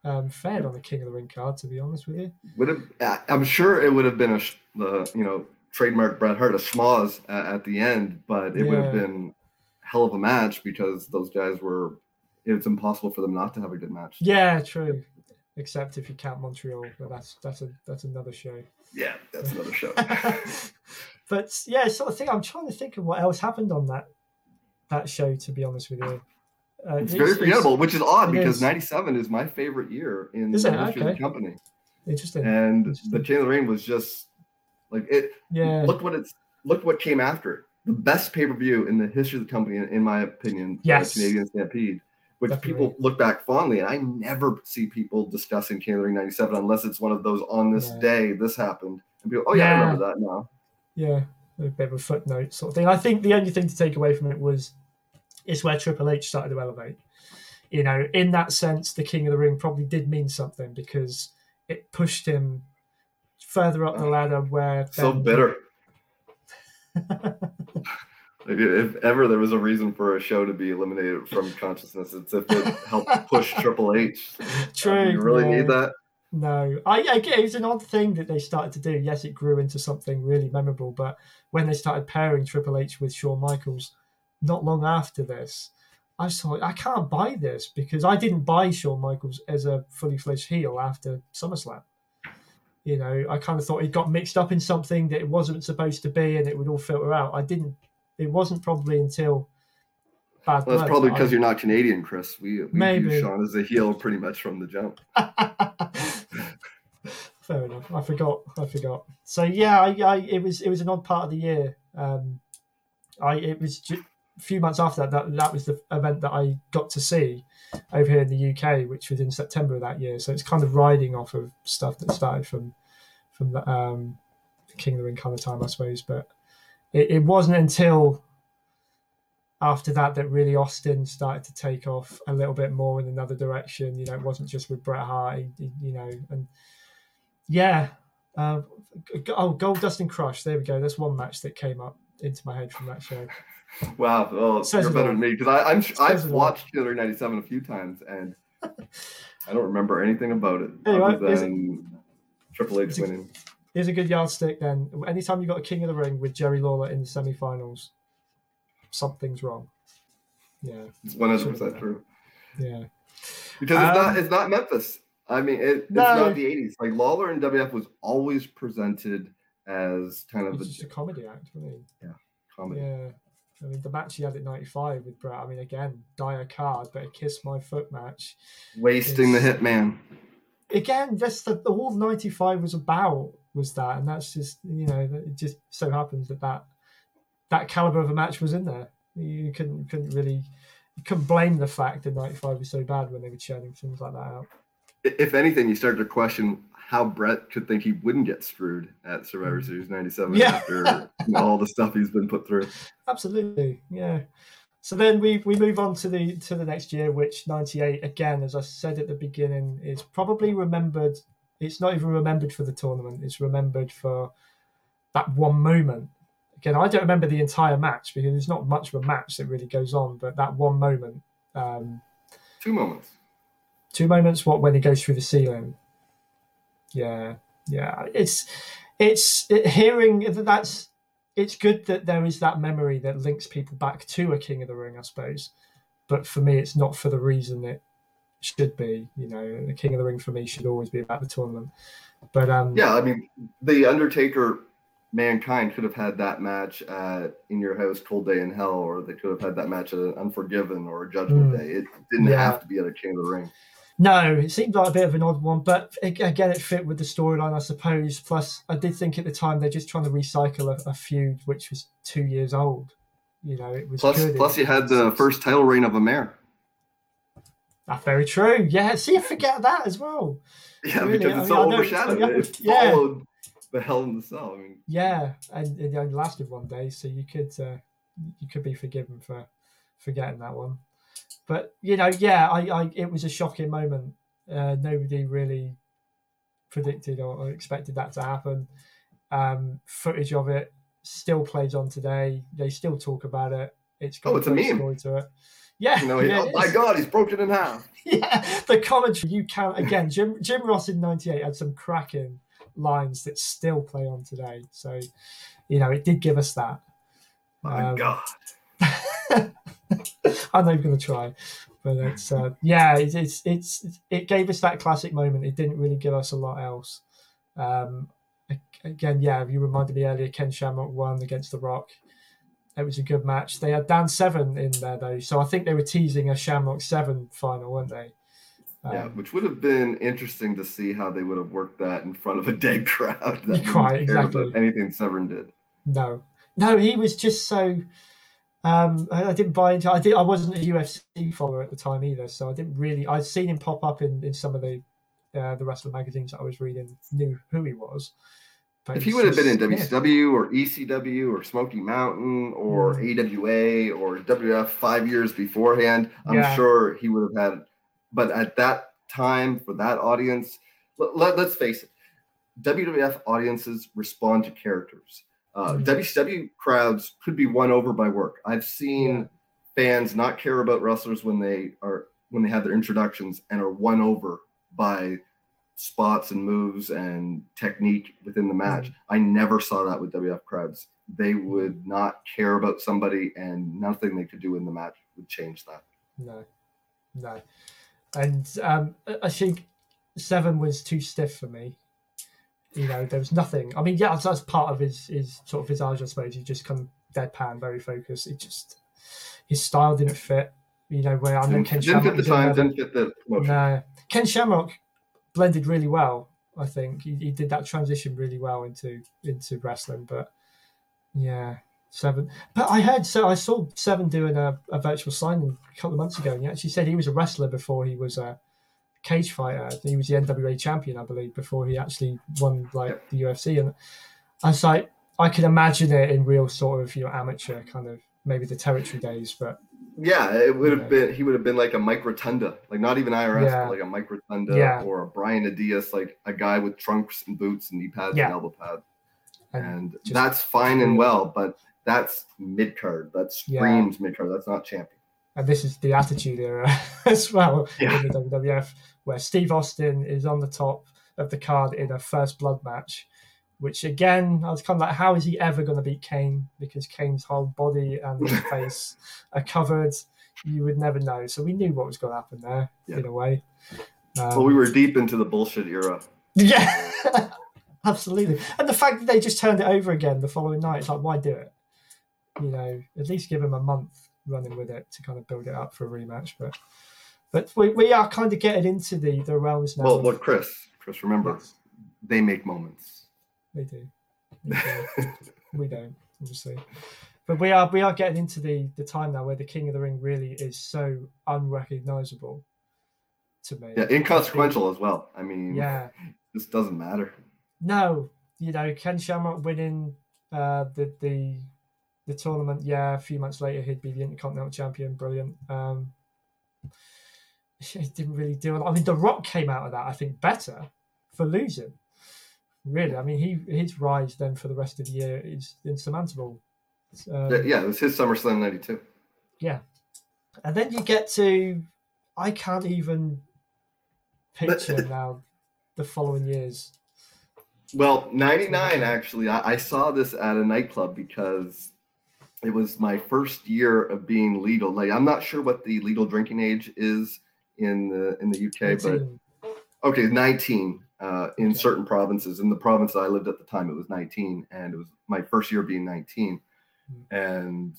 um, fared on the King of the Ring card, to be honest with you. would have. I'm sure it would have been a the you know trademark Bret Hart a schmoz at, at the end, but it would have been hell of a match because those guys were. It's impossible for them not to have a good match. Yeah, true. Except if you count Montreal, but that's that's a that's another show. Yeah, that's another show. [LAUGHS] but yeah, sort of thing. I'm trying to think of what else happened on that that show. To be honest with you, uh, It's very forgettable, which is odd because is. '97 is my favorite year in Is the history of the company, Interesting. and Interesting. the King of the Ring was just like it. yeah. Look what it's look what came after it. The best pay per view in the history of the company, in, in my opinion, Yes. Canadian Stampede, which Definitely. people look back fondly, and I never see people discussing King of the Ring '97 unless it's one of those on this Yeah. day this happened, and people, oh yeah, I remember that now. Yeah, a bit of a footnote sort of thing. I think the only thing to take away from it was it's where Triple H started to elevate. You know, in that sense, the King of the Ring probably did mean something because it pushed him further up the uh, ladder where So then- bitter. [LAUGHS] If ever there was a reason for a show to be eliminated from consciousness, it's if it helped push [LAUGHS] Triple H. True. Do you really yeah. need that? No, I, I get it was an odd thing that they started to do. Yes, it grew into something really memorable, but when they started pairing Triple H with Shawn Michaels, not long after this, I thought I can't buy this because I didn't buy Shawn Michaels as a fully fledged heel after SummerSlam. You know, I kind of thought he got mixed up in something that it wasn't supposed to be, and it would all filter out. I didn't. It wasn't probably until Bad Well, that's probably because you're not Canadian, Chris. We, we Maybe. view Shawn as a heel pretty much from the jump. [LAUGHS] Fair enough. I forgot. I forgot. So yeah, I, I it was it was an odd part of the year. Um, I it was ju- a few months after that, that that was the event that I got to see over here in the UK, which was in September of that year. So it's kind of riding off of stuff that started from from the um, King of the Ring kind of time, I suppose. But it, it wasn't until after that that really Austin started to take off a little bit more in another direction. You know, it wasn't just with Bret Hart, he- he- you know, and yeah. Uh, oh, Goldust and Crush. There we go. That's one match that came up into my head from that show. Wow, well, Says you're better than me because I'm Says I've watched Killer '97 a few times and I don't remember anything about it Anyway, other is it- Triple H winning. Here's a good yardstick then. Anytime you got a King of the Ring with Jerry Lawler in the semi-finals, something's wrong. Yeah, It's 100 percent true yeah. because it's Um, not it's not Memphis. I mean, it, it's No. not the '80s. Like Lawler and WF was always presented as kind of a just a comedy act, wasn't comedy. Yeah. I mean, the match he had at 95 with Bret, I mean, again, dire card, but a kiss my foot match. Wasting the hitman. Again, that's the, all 95 was about was that, and that's just you know, it just so happens that that that caliber of a match was in there. You couldn't couldn't really you couldn't blame the fact that 95 was so bad when they were churning things like that out. If anything, you start to question how Bret could think he wouldn't get screwed at Survivor Series 97 Mm. Yeah. after you know, all the stuff he's been put through. [LAUGHS] Absolutely, yeah. So then we, we move on to the to the next year, which '98 again, as I said at the beginning, is probably remembered. It's not even remembered for the tournament; it's remembered for that one moment. Again, I don't remember the entire match because there's not much of a match that really goes on, but that one moment, um, Two moments. two moments. What when he goes through the ceiling? Yeah, yeah. It's it's it, hearing that that's it's good that there is that memory that links people back to a King of the Ring, I suppose. But for me, it's not for the reason it should be. You know, the King of the Ring for me should always be about the tournament. But um, Yeah, I mean, the Undertaker Mankind could have had that match at In Your House, Cold Day in Hell, or they could have had that match at Unforgiven or Judgment Mm. Day. It didn't Yeah. have to be at a King of the Ring. No, it seemed like a bit of an odd one, but again, it fit with the storyline, I suppose. Plus, I did think at the time they're just trying to recycle a, a feud which was two years old. You know, it was Plus, plus you had the first title reign of a mayor. That's very true. Yeah, see, I forget that as well. Yeah, Really? because it's I know it's- overshadowed. yeah, It yeah. followed the Hell in the Cell. I mean, Yeah, and it only lasted one day, so you could uh, you could be forgiven for forgetting that one. But you know, yeah, I, I it was a shocking moment. Uh, nobody really predicted or, or expected that to happen. Um, footage of it still plays on today. They still talk about it. It's got Oh, it's a meme. to it. Yeah, you know, yeah, oh my. God, he's broken in half. [LAUGHS] yeah, the commentary you can again. Jim Jim Ross in '98 had some cracking lines that still play on today. So, you know, it did give us that. My Um, God. [LAUGHS] I'm not even going to try, but it's uh, yeah, it's, it's it's it gave us that classic moment. It didn't really give us a lot else. Um, again, yeah, you reminded me earlier. Ken Shamrock won against The Rock. It was a good match. They had Dan Severn in there though, so I think they were teasing a Shamrock Severn final, weren't they? Yeah, Um, which would have been interesting to see how they would have worked that in front of a dead [LAUGHS] crowd. That care exactly. anything Severn did. No, no, he was just so. Um, I, I didn't buy into. I did. I wasn't a UFC follower at the time either, so I didn't really. I'd seen him pop up in, in some of the uh, the wrestling magazines that I was reading. Knew who he was. But If he would have been in. WCW or ECW or Smoky Mountain or Mm. AWA or WF five years beforehand, I'm Yeah. sure he would have had. But at that time, for that audience, let, us face it, WWF audiences respond to characters. Uh. WCW crowds could be won over by work. I've seen Yeah. fans not care about wrestlers when they are when they have their introductions and are won over by spots and moves and technique within the match. I never saw that with WF crowds. They would not care about somebody and nothing they could do in the match would change that. No, no, and um, I- think Severn was too stiff for me. You know, there was nothing. I mean, yeah, that's part of his his sort of visage, I suppose. He just kind of deadpan, very focused. It just his style didn't fit. You know, where I know Ken didn't fit the time, didn't fit the promotion. No, Ken Shamrock blended really well. I think he, he did that transition really well into into wrestling. But yeah, Severn. But I heard so I saw Severn doing a, a virtual signing a couple of months ago, and he actually said he was a wrestler before he was a cage fighter. He was the NWA champion, I believe, before he actually won like the UFC. And I was like, I can imagine it in real sort of you know amateur kind of maybe the territory days, but Yeah, it would have been he would have been like a Mike Rotunda, like not even IRS, Yeah. but like a Mike Rotunda Yeah. or a Brian Adias, like a guy with trunks and boots and knee pads Yeah. and elbow pads. and And just- that's fine and well, but that's mid card. That screams mid card. That's not champion. and this is the attitude era [LAUGHS] as well in the WWF, where Steve Austin is on the top of the card in a first blood match, which again, I was kind of like, how is he ever going to beat Kane? Because Kane's whole body and his [LAUGHS] face are covered. You would never know. So we knew what was going to happen there Yeah. in a way. Um, well, we were deep into the bullshit era. yeah, [LAUGHS] absolutely. And the fact that they just turned it over again the following night, it's like, why do it? you know, at least give him a month running with it to kind of build it up for a rematch. But but we, we are kind of getting into the the realms now. Well, look, Chris, Chris, remember, Yes, they make moments. We do. We, do. [LAUGHS] we don't, obviously. But we are we are getting into the the time now where the King of the Ring really is so unrecognizable to me. Yeah, inconsequential as well. I mean, Yeah. this doesn't matter. No, you know, Ken Shamrock winning uh, the the the tournament. Yeah, a few months later he'd be the Intercontinental Champion. Brilliant. Um, [LAUGHS] it didn't really do. a lot. I mean, The Rock came out of that. I think better for losing. Really, I mean, he his rise then for the rest of the year is insurmountable. Um, Yeah, it was his SummerSlam '92. yeah. And then you get to, I can't even picture [LAUGHS] now the following years. Well, 99 actually. I, I saw this at a nightclub because it was my first year of being legal. Like I'm not sure what the legal drinking age is in the in the UK, but okay, 19 uh, in Okay. certain provinces. In the province that I lived at the time, it was 19, and it was my first year being 19. Hmm. And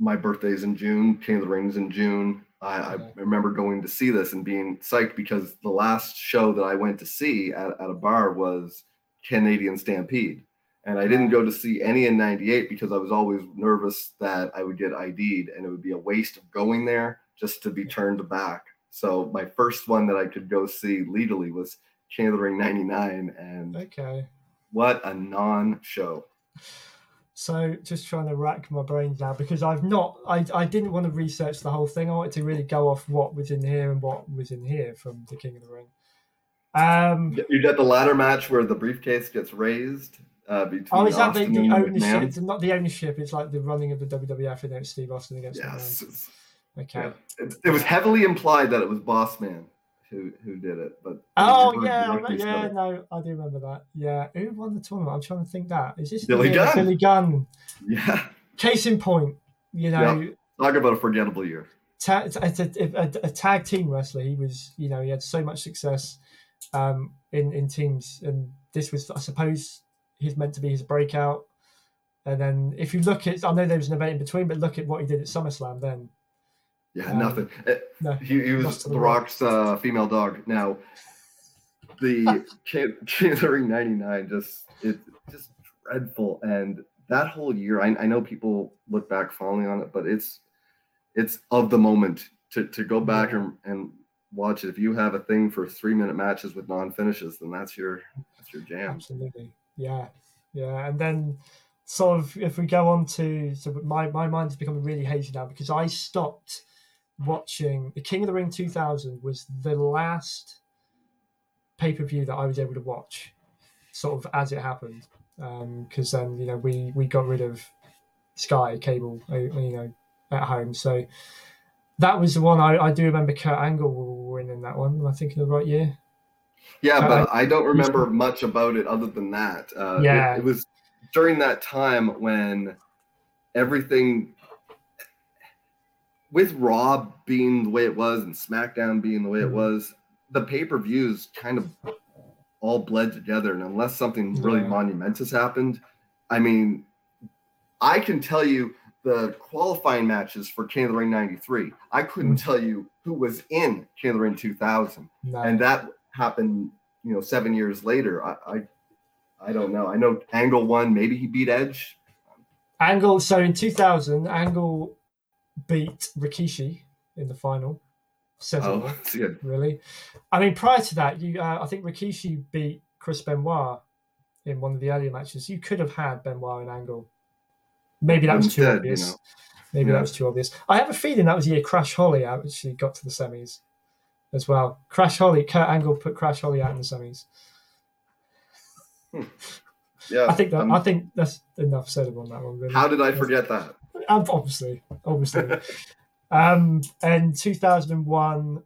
my birthday's in June. King of the Rings in June. I, I remember going to see this and being psyched because the last show that I went to see at, at a bar was Canadian Stampede. And I didn't go to see any in 98 because I was always nervous that I would get ID'd and it would be a waste of going there just to be turned back. So my first one that I could go see legally was King of the Ring 99. And Okay. what a non show. So just trying to rack my brains now because I've not, I, I didn't want to research the whole thing. I wanted to really go off what was in here and what was in here from the King of the Ring. Um, You get the ladder match where the briefcase gets raised uh, between oh, is that the, the ownership? It's not the ownership. It's like the running of the WWF against Steve Austin against Yes. Okay. yeah. It, it was heavily implied that it was Boss Man who who did it, but Oh yeah, I directly re- said yeah, no, I do remember that. Yeah, who won the tournament? I'm trying to think that. Is this Billy Gunn. Billy Gunn. yeah. Case in point, you know, Talk about a forgettable year. ta- ta- a, a, a tag team wrestler. He was, you know, he had so much success um, in in teams, and this was, I suppose, he's meant to be his breakout. And then, if you look at, I know there was an event in between, but look at what he did at SummerSlam. Then, Yeah, Um, nothing. Uh, no, He, he was the Rock's uh, female dog. Now, the King King of the Ring '99 just it's just dreadful, and that whole year, I, I know people look back fondly on it, but it's it's of the moment to, to go back Yeah. and, and watch it. If you have a thing for three minute matches with non finishes, then that's your that's your jam. absolutely, yeah, yeah. And then, sort of, if we go on to, so my my mind is becoming really hazy now because I stopped watching the King of the Ring 2000 was the last pay per view that I was able to watch, sort of as it happened. Because then you know we we got rid of Sky cable, uh, you know, at home. So that was the one I, I do remember. Kurt Angle winning that one. Am I thinking of the right year? Yeah, Uh, but I don't remember much about it other than that. Uh, it- Yeah. it, was during that time when everything, with Raw being the way it was and SmackDown being the way it Mhm. was, the pay per views kind of all bled together. And unless something really Yeah. monumentous happened, I mean, I can tell you the qualifying matches for King of the Ring 93. I couldn't Mhm. tell you who was in King of the Ring 2000 No. and that happened you know seven years later i i, I don't know i know angle won maybe he beat edge Angle. So in 2000, Angle beat Rikishi in the final. Says it all, oh it's really. I mean, prior to that, you uh, I think Rikishi beat Chris Benoit in one of the earlier matches. You could have had Benoit and Angle. Maybe that was too you obvious. know. Maybe Yeah. that was too obvious. I have a feeling that was the year Crash Holly actually got to the semis as well. Crash Holly, Kurt Angle put Crash Holly out in the semis. yeah I think that um, I think that's enough said on that one. Really. how did i forget that Um, obviously, obviously. um, and 2001,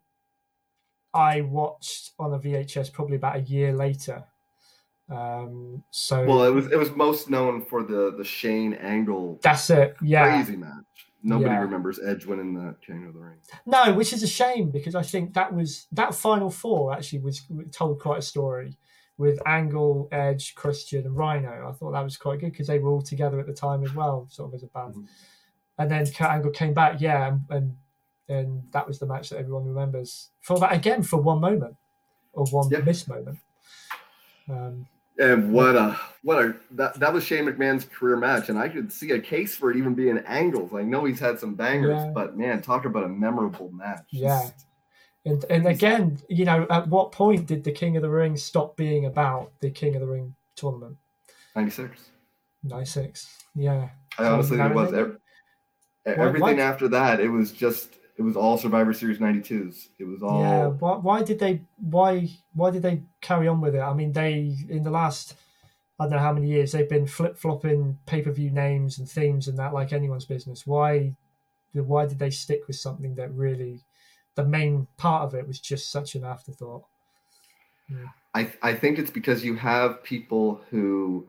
I watched on a VHS probably about a year later. Um, so well it was it was most known for the the shane angle that's it. Yeah. crazy match nobody Yeah. remembers edge winning the king of the ring No, which is a shame because I think that was that final four actually was told quite a story with Angle, Edge, Christian, and Rhino. I thought that was quite good because they were all together at the time as well, sort of as a band. Mhm. And then Kurt Angle came back, yeah, and, and and that was the match that everyone remembers for that again for one moment or one Yeah. missed moment. Um, And what a what a that, that was Shane McMahon's career match, and I could see a case for it even being angles. I know he's had some bangers, Yeah. but man, talk about a memorable match. Yeah. Just- And and again, you know, at what point did the King of the Ring stop being about the King of the Ring tournament? 96. Ninety six. Yeah. I honestly think it was. everything- Why- Everything why- after that, it was just it was all Survivor Series 92s. It was all Yeah. Why, why did they why why did they carry on with it? I mean, they in the last I don't know how many years they've been flip flopping pay per view names and themes and that like anyone's business. Why why did they stick with something that really the main part of it was just such an afterthought? I I think it's because you have people who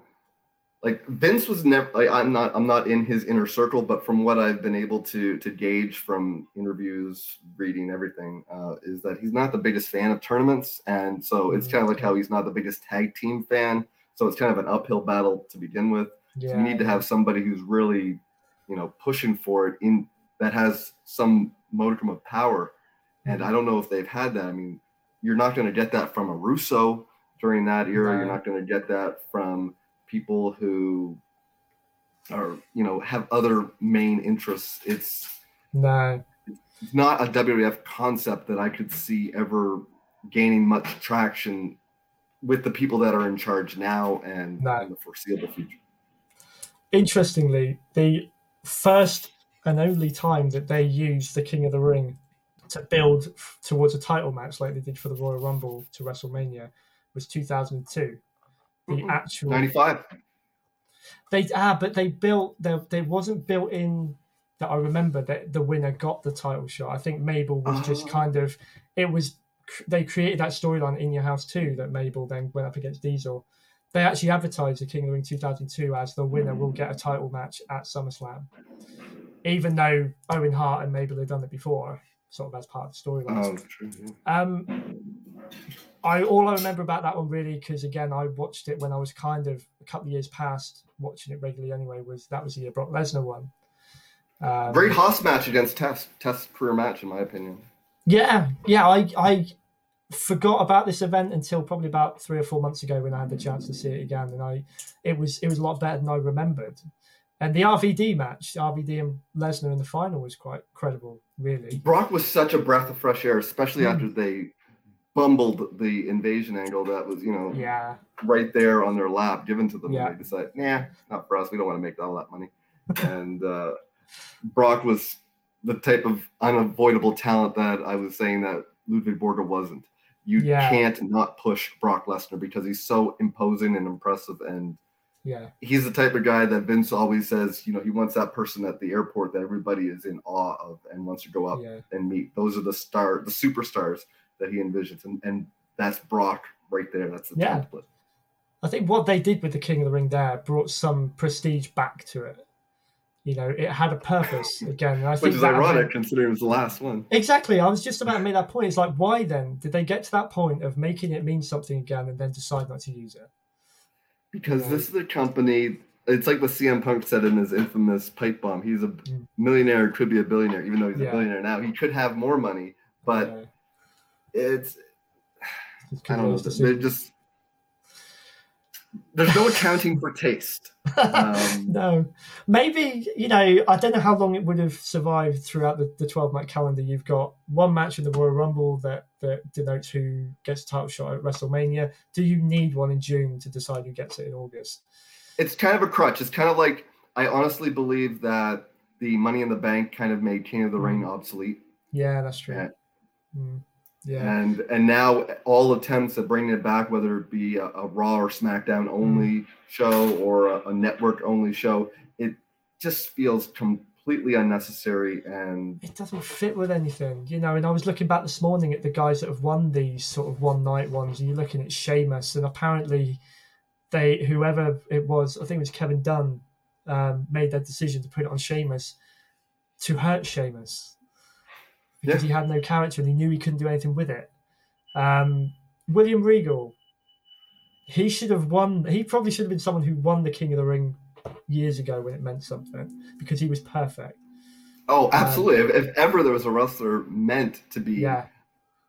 like Vince was never like I'm not I'm not in his inner circle, but from what I've been able to to gauge from interviews, reading everything, uh, is that he's not the biggest fan of tournaments, and so it's kind of like how he's not the biggest tag team fan. So it's kind of an uphill battle to begin with. Yeah. So you need to have somebody who's really, you know, pushing for it in that has some modicum of power. And I don't know if they've had that. I mean, you're not going to get that from a Russo during that era. You're not going to get that from people who are, you know, have other main interests. It's no. it's not a WWF concept that I could see ever gaining much traction with the people that are in charge now and No. in the foreseeable future. interestingly, the first and only time that they used the King of the Ring to build f- towards a title match like they did for the Royal Rumble to WrestleMania was 2002. The Mhm. actual 95. they ah, but they built there. There wasn't built in that I remember that the winner got the title shot. I think Mabel was just Oh. kind of it was they created that storyline in your house too that Mabel then went up against Diesel. They actually advertised the King of the Ring 2002 as the winner will get a title match at SummerSlam, even though Owen Hart and Mabel had done it before, sort of as part of the storyline. Oh, true. yeah. Um, I all I remember about that one really because again I watched it when I was kind of a couple of years past watching it regularly anyway was that was the year Brock Lesnar won. Um, Great Haas match against Test. Test career match, in my opinion. Yeah, yeah. I I forgot about this event until probably about three or four months ago when I had the chance to see it again, and I it was it was a lot better than I remembered. And the RVD match, RVD and Lesnar in the final was quite credible, really. Brock was such a breath of fresh air, especially Hmm. after they bumbled the invasion angle that was, you know, Yeah, right there on their lap, given to them. Yeah. And they decided, nah, not for us. We don't want to make all that money. and uh, Brock was the type of unavoidable talent that I was saying that Ludvig Borga wasn't. You Yeah. can't not push Brock Lesnar because he's so imposing and impressive and yeah, he's the type of guy that Vince always says, you know, he wants that person at the airport that everybody is in awe of and wants to go up yeah. and meet. Those are the star, the superstars that he envisions, and, and that's Brock right there. That's the Yeah. template. I think what they did with the King of the Ring there brought some prestige back to it. You know, it had a purpose [LAUGHS] again. I Which is ironic considering it was the last one. Exactly. I was just about to make that point. It's like, why then did they get to that point of making it mean something again and then decide not to use it? Because Yeah. this is a company. It's like what CM Punk said in his infamous pipe bomb. He's a Mm. millionaire, could be a billionaire, even though he's Yeah. a billionaire now. He could have more money, but it's It's I don't know. They're just there's no accounting for taste. [LAUGHS] Um, no, maybe you know. I don't know how long it would have survived throughout the, the twelve month calendar. You've got one match in the Royal Rumble that that denotes who gets a title shot at WrestleMania. Do you need one in June to decide who gets it in August? it's kind of a crutch. It's kind of like I honestly believe that the Money in the Bank kind of made King of the Ring Mm. obsolete, Yeah, that's true. Yeah. Mm, yeah, and and now all attempts at bringing it back, whether it be a, a Raw or SmackDown only show or a, a network only show, it just feels completely unnecessary. And it doesn't fit with anything, you know. And I was looking back this morning at the guys that have won these sort of one night ones, and you're looking at Sheamus, and apparently they, whoever it was, I think it was Kevin Dunn, um, made that decision to put it on Sheamus to hurt Sheamus because Yeah. he had no character and he knew he couldn't do anything with it. Um, William Regal, he should have won. He probably should have been someone who won the King of the Ring years ago when it meant something because he was perfect. Oh, absolutely. if, if ever there was a wrestler meant to be Yeah,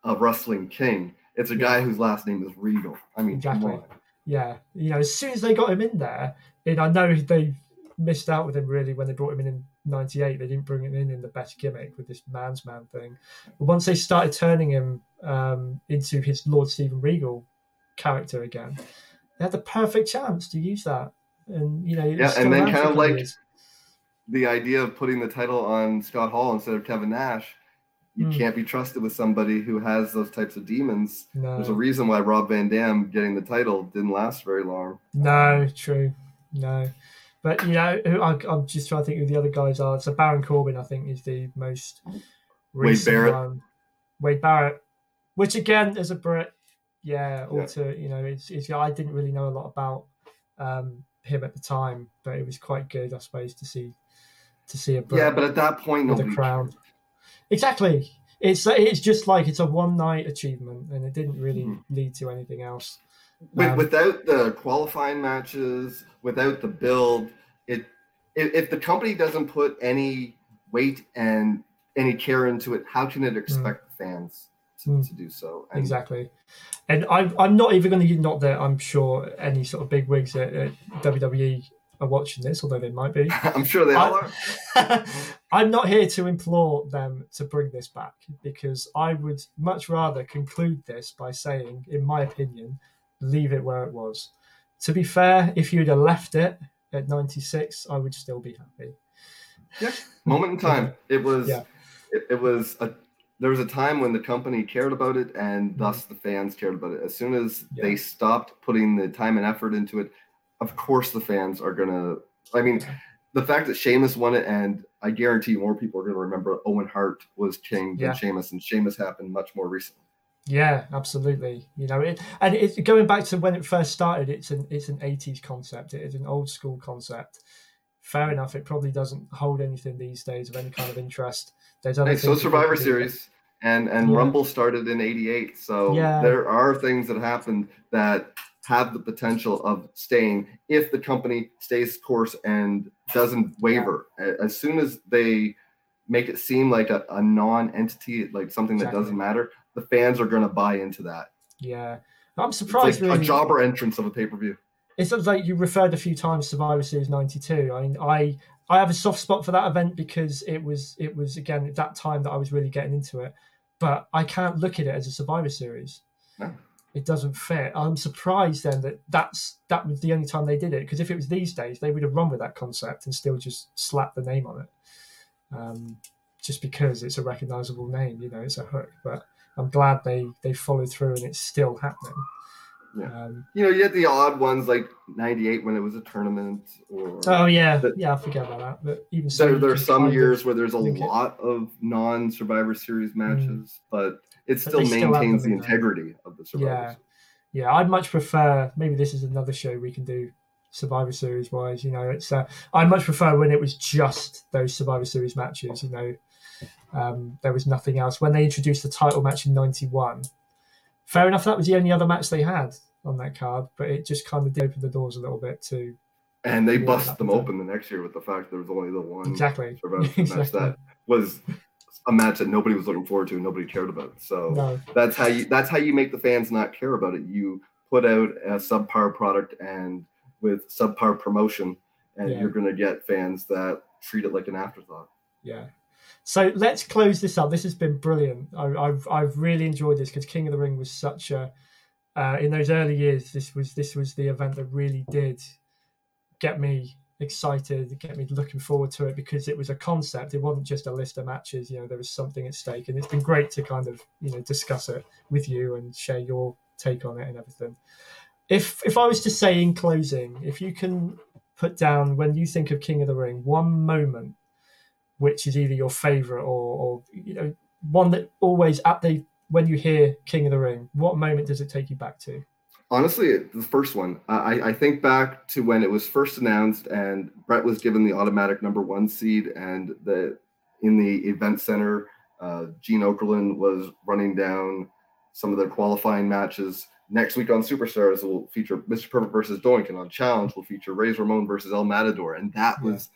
a wrestling king, it's a guy whose last name is Regal. I mean, Exactly. yeah. You know, as soon as they got him in there, and I know they missed out with him really when they brought him in in '98. They didn't bring him in in the best gimmick with this man's man thing. But once they started turning him um, into his Lord Stephen Regal character again, they had the perfect chance to use that. And you know, Yeah, and then kind of like years. the idea of putting the title on Scott Hall instead of Kevin Nash. You Hmm. can't be trusted with somebody who has those types of demons. no, There's a reason why Rob Van Dam getting the title didn't last very long. No, true. No. But, you know, who- I, I'm just trying to think who the other guys are. So Baron Corbin, I think, is the most recent Barrett. one. Wade Barrett, which again, as a Brit, yeah, Yeah. to, you know, it's, it's, I didn't really know a lot about um, him at the time, but it was quite good, I suppose, to see to see a Brit Yeah, but at that point, with a crown. Exactly. It's it's just like it's a one night achievement, and it didn't really Mhm. lead to anything else. With, Um, without the qualifying matches, without the build, it if, if the company doesn't put any weight and any care into it, how can it expect the fans to, Mm. to do so? And Exactly. And I'm, I'm not even going to, not that I'm sure any sort of big wigs at, at WWE are watching this, although they might be. [LAUGHS] I'm sure they all are. [LAUGHS] I'm not here to implore them to bring this back because I would much rather conclude this by saying, in my opinion, leave it where it was. To be fair, if you'd have left it at 96, I would still be happy. Yeah, [LAUGHS] moment in time. It was. Yeah. It, it was a. There was a time when the company cared about it, and thus the fans cared about it. As soon as Mm-hmm. Yeah. they stopped putting the time and effort into it, of course the fans are gonna. I mean, the fact that Sheamus won it, and I guarantee more people are gonna remember Owen Hart was king than Yeah. Sheamus, and Sheamus happened much more recently. Yeah, absolutely. You know, it, and it, going back to when it first started, it's an it's an eighties concept. It is an old school concept. Fair enough. It probably doesn't hold anything these days of any kind of interest. There's other Hey, so Survivor. Series and and Yeah. Rumble started in '88, so Yeah. there are things that happened that have the potential of staying if the company stays course and doesn't waver. A- As soon as they make it seem like a, a non-entity, like something that Exactly. doesn't matter, the fans are going to buy into that. Yeah, I'm surprised. like really. a jobber entrance of a pay-per-view. It's sort of like you referred a few times Survivor Series '92. I mean, I I have a soft spot for that event because it was it was again at that time that I was really getting into it. But I can't look at it as a Survivor Series. No. It doesn't fit. I'm surprised then that that's that was the only time they did it because if it was these days, they would have run with that concept and still just slapped the name on it. Um, just because it's a recognizable name, you know, it's a hook. But I'm glad they they followed through and it's still happening. Yeah. Um, You know, you had the odd ones like '98 when it was a tournament, or Oh yeah, But- yeah, I forget about that. But even so, there, there are some years where there's a link it. lot of non-survivor series matches but it But still still maintains the in there. integrity of the survivor Yeah. Series. yeah, I'd much prefer. Maybe this is another show we can do Survivor Series wise. You know, it's uh, I much prefer when it was just those Survivor Series matches. You know, um, there was nothing else. When they introduced the title match in '91, fair enough. That was the only other match they had on that card, but it just kind of did open the doors a little bit to and they bust them open the next year with the fact there was only the one exactly. survivor Series match [LAUGHS] that was a match that nobody was looking forward to and nobody cared about so No, that's how you that's how you make the fans not care about it you put out a subpar product and with subpar promotion and Yeah. you're going to get fans that treat it like an afterthought Yeah. So let's close this up. This has been brilliant. I, I've I've really enjoyed this because King of the Ring was such a uh, in those early years. This was this was the event that really did get me excited, get me looking forward to it because it was a concept. It wasn't just a list of matches. You know, there was something at stake, and it's been great to kind of you know discuss it with you and share your take on it and everything. If if I was to say in closing, if you can put down when you think of King of the Ring, one moment which is either your favorite or, or you know one that always at the when you hear King of the Ring, what moment does it take you back to? Honestly, the first one. I, I think back to when it was first announced, and Bret was given the automatic number one seed, and the in the event center, uh, Gene Okerlund was running down some of the qualifying matches next week on Superstars will feature Mr. Perfect versus Doink, and on Challenge will feature Razor Ramon versus El Matador, and that Yeah. was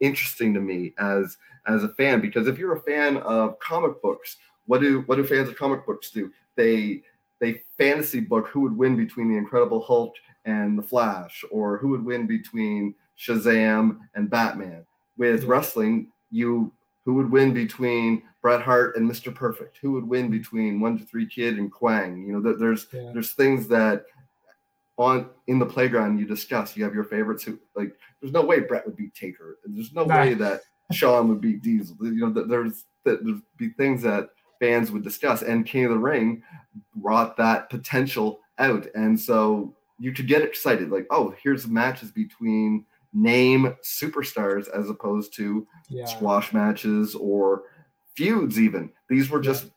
interesting to me as as a fan because if you're a fan of comic books, what do what do fans of comic books do? They they fantasy book who would win between the Incredible Hulk and the Flash, or who would win between Shazam and Batman. With Yeah. wrestling, you who would win between Bret Hart and Mr. Perfect? Who would win between 1-2-3 Kid and Kwang? You know, there- there's Yeah. there's things that on in the playground you discuss. You have your favorites who like. There's no way Bret would beat Taker. There's no Nah. way that Shawn would beat Diesel. You know, there's that there'd be things that fans would discuss, and King of the Ring brought that potential out, and so you could get excited, like, oh, here's matches between name superstars as opposed to Yeah. squash matches or feuds even these were just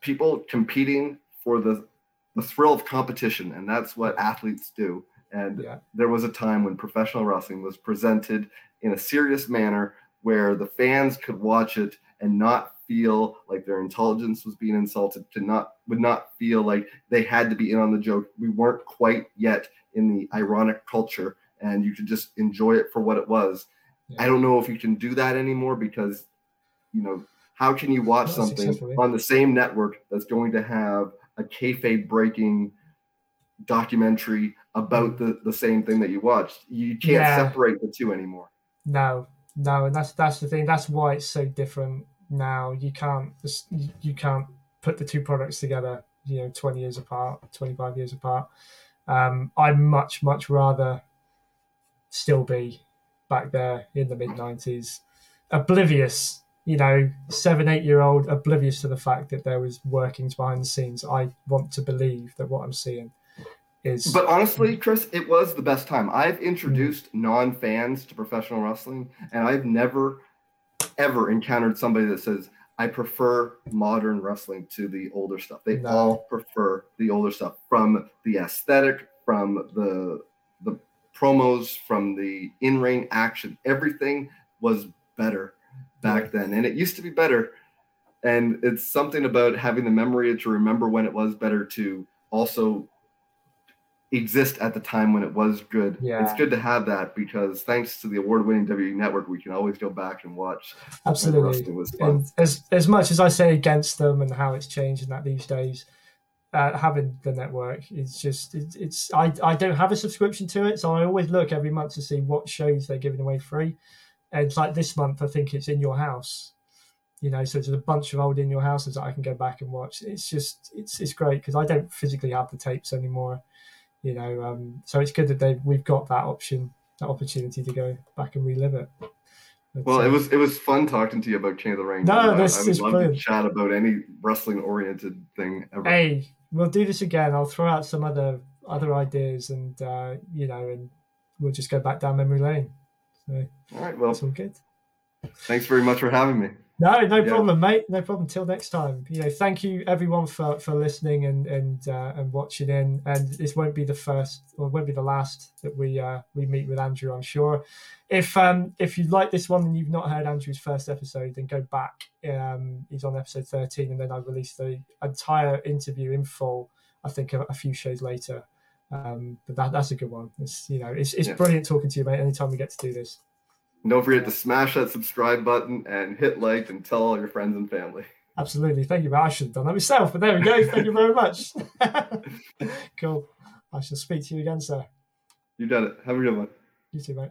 people competing for the the thrill of competition and that's what athletes do and Yeah. there was a time when professional wrestling was presented in a serious manner where the fans could watch it and not feel like their intelligence was being insulted to not would not feel like they had to be in on the joke we weren't quite yet in the ironic culture and you could just enjoy it for what it was Yeah. i don't know if you can do that anymore because you know how can you watch something on the same network that's going to have a kayfabe breaking documentary about the, the same thing that you watched? You can't Yeah. separate the two anymore. No, no, and that's that's the thing. That's why it's so different now. You can't you, can't put the two products together. You know, twenty years apart, twenty five years apart. Um, I'd much much rather still be back there in the mid nineties, oblivious. You know, seven eight year old oblivious to the fact that there was workings behind the scenes. I want to believe that what I'm seeing is. But honestly, Chris, it was the best time. I've introduced non fans to professional wrestling, and I've never, ever encountered somebody that says, I prefer modern wrestling to the older stuff. They No. all prefer the older stuff from the aesthetic, from the the promos, from the in-ring action. Everything was better back then. And it used to be better. And it's something about having the memory to remember when it was better to also exist at the time when it was good. Yeah. It's good to have that because thanks to the award-winning WWE network, we can always go back and watch. Absolutely. wrestling was fun. And as as much as I say against them and how it's changed and that these days, uh, having the network is just it, it's I I don't have a subscription to it, so I always look every month to see what shows they're giving away free. And it's like this month, I think it's in your house. You know, so there's a bunch of old in your houses that I can go back and watch. It's just it's it's great because I don't physically have the tapes anymore. You know, um, so it's good that they we've got that option, that opportunity to go back and relive it. But, Well, uh, it was it was fun talking to you about King of the Ring. No, I- this I would is love brilliant. to chat about any wrestling oriented thing ever. hey we'll do this again i'll throw out some other other ideas and uh you know and we'll just go back down memory lane so All right. Well, that's all good. thanks very much for having me. no no Yeah. problem mate. No problem. Till next time. You know thank you everyone for for listening and and uh, and watching in. And this won't be the first or won't be the last that we uh we meet with andrew i'm sure. If um if you like this one and you've not heard andrew's first episode then go back. Um he's on episode 13 and then i released the entire interview in full i think a, a few shows later um but that that's a good one it's you know it's, it's Yeah. brilliant talking to you mate anytime we get to do this And don't forget to smash that subscribe button and hit like and tell all your friends and family. Absolutely. Thank you. But I should have done that myself, but there we go. Thank you very much. [LAUGHS] [LAUGHS] cool. I shall speak to you again, sir. You've done it. Have a good one. You too, mate.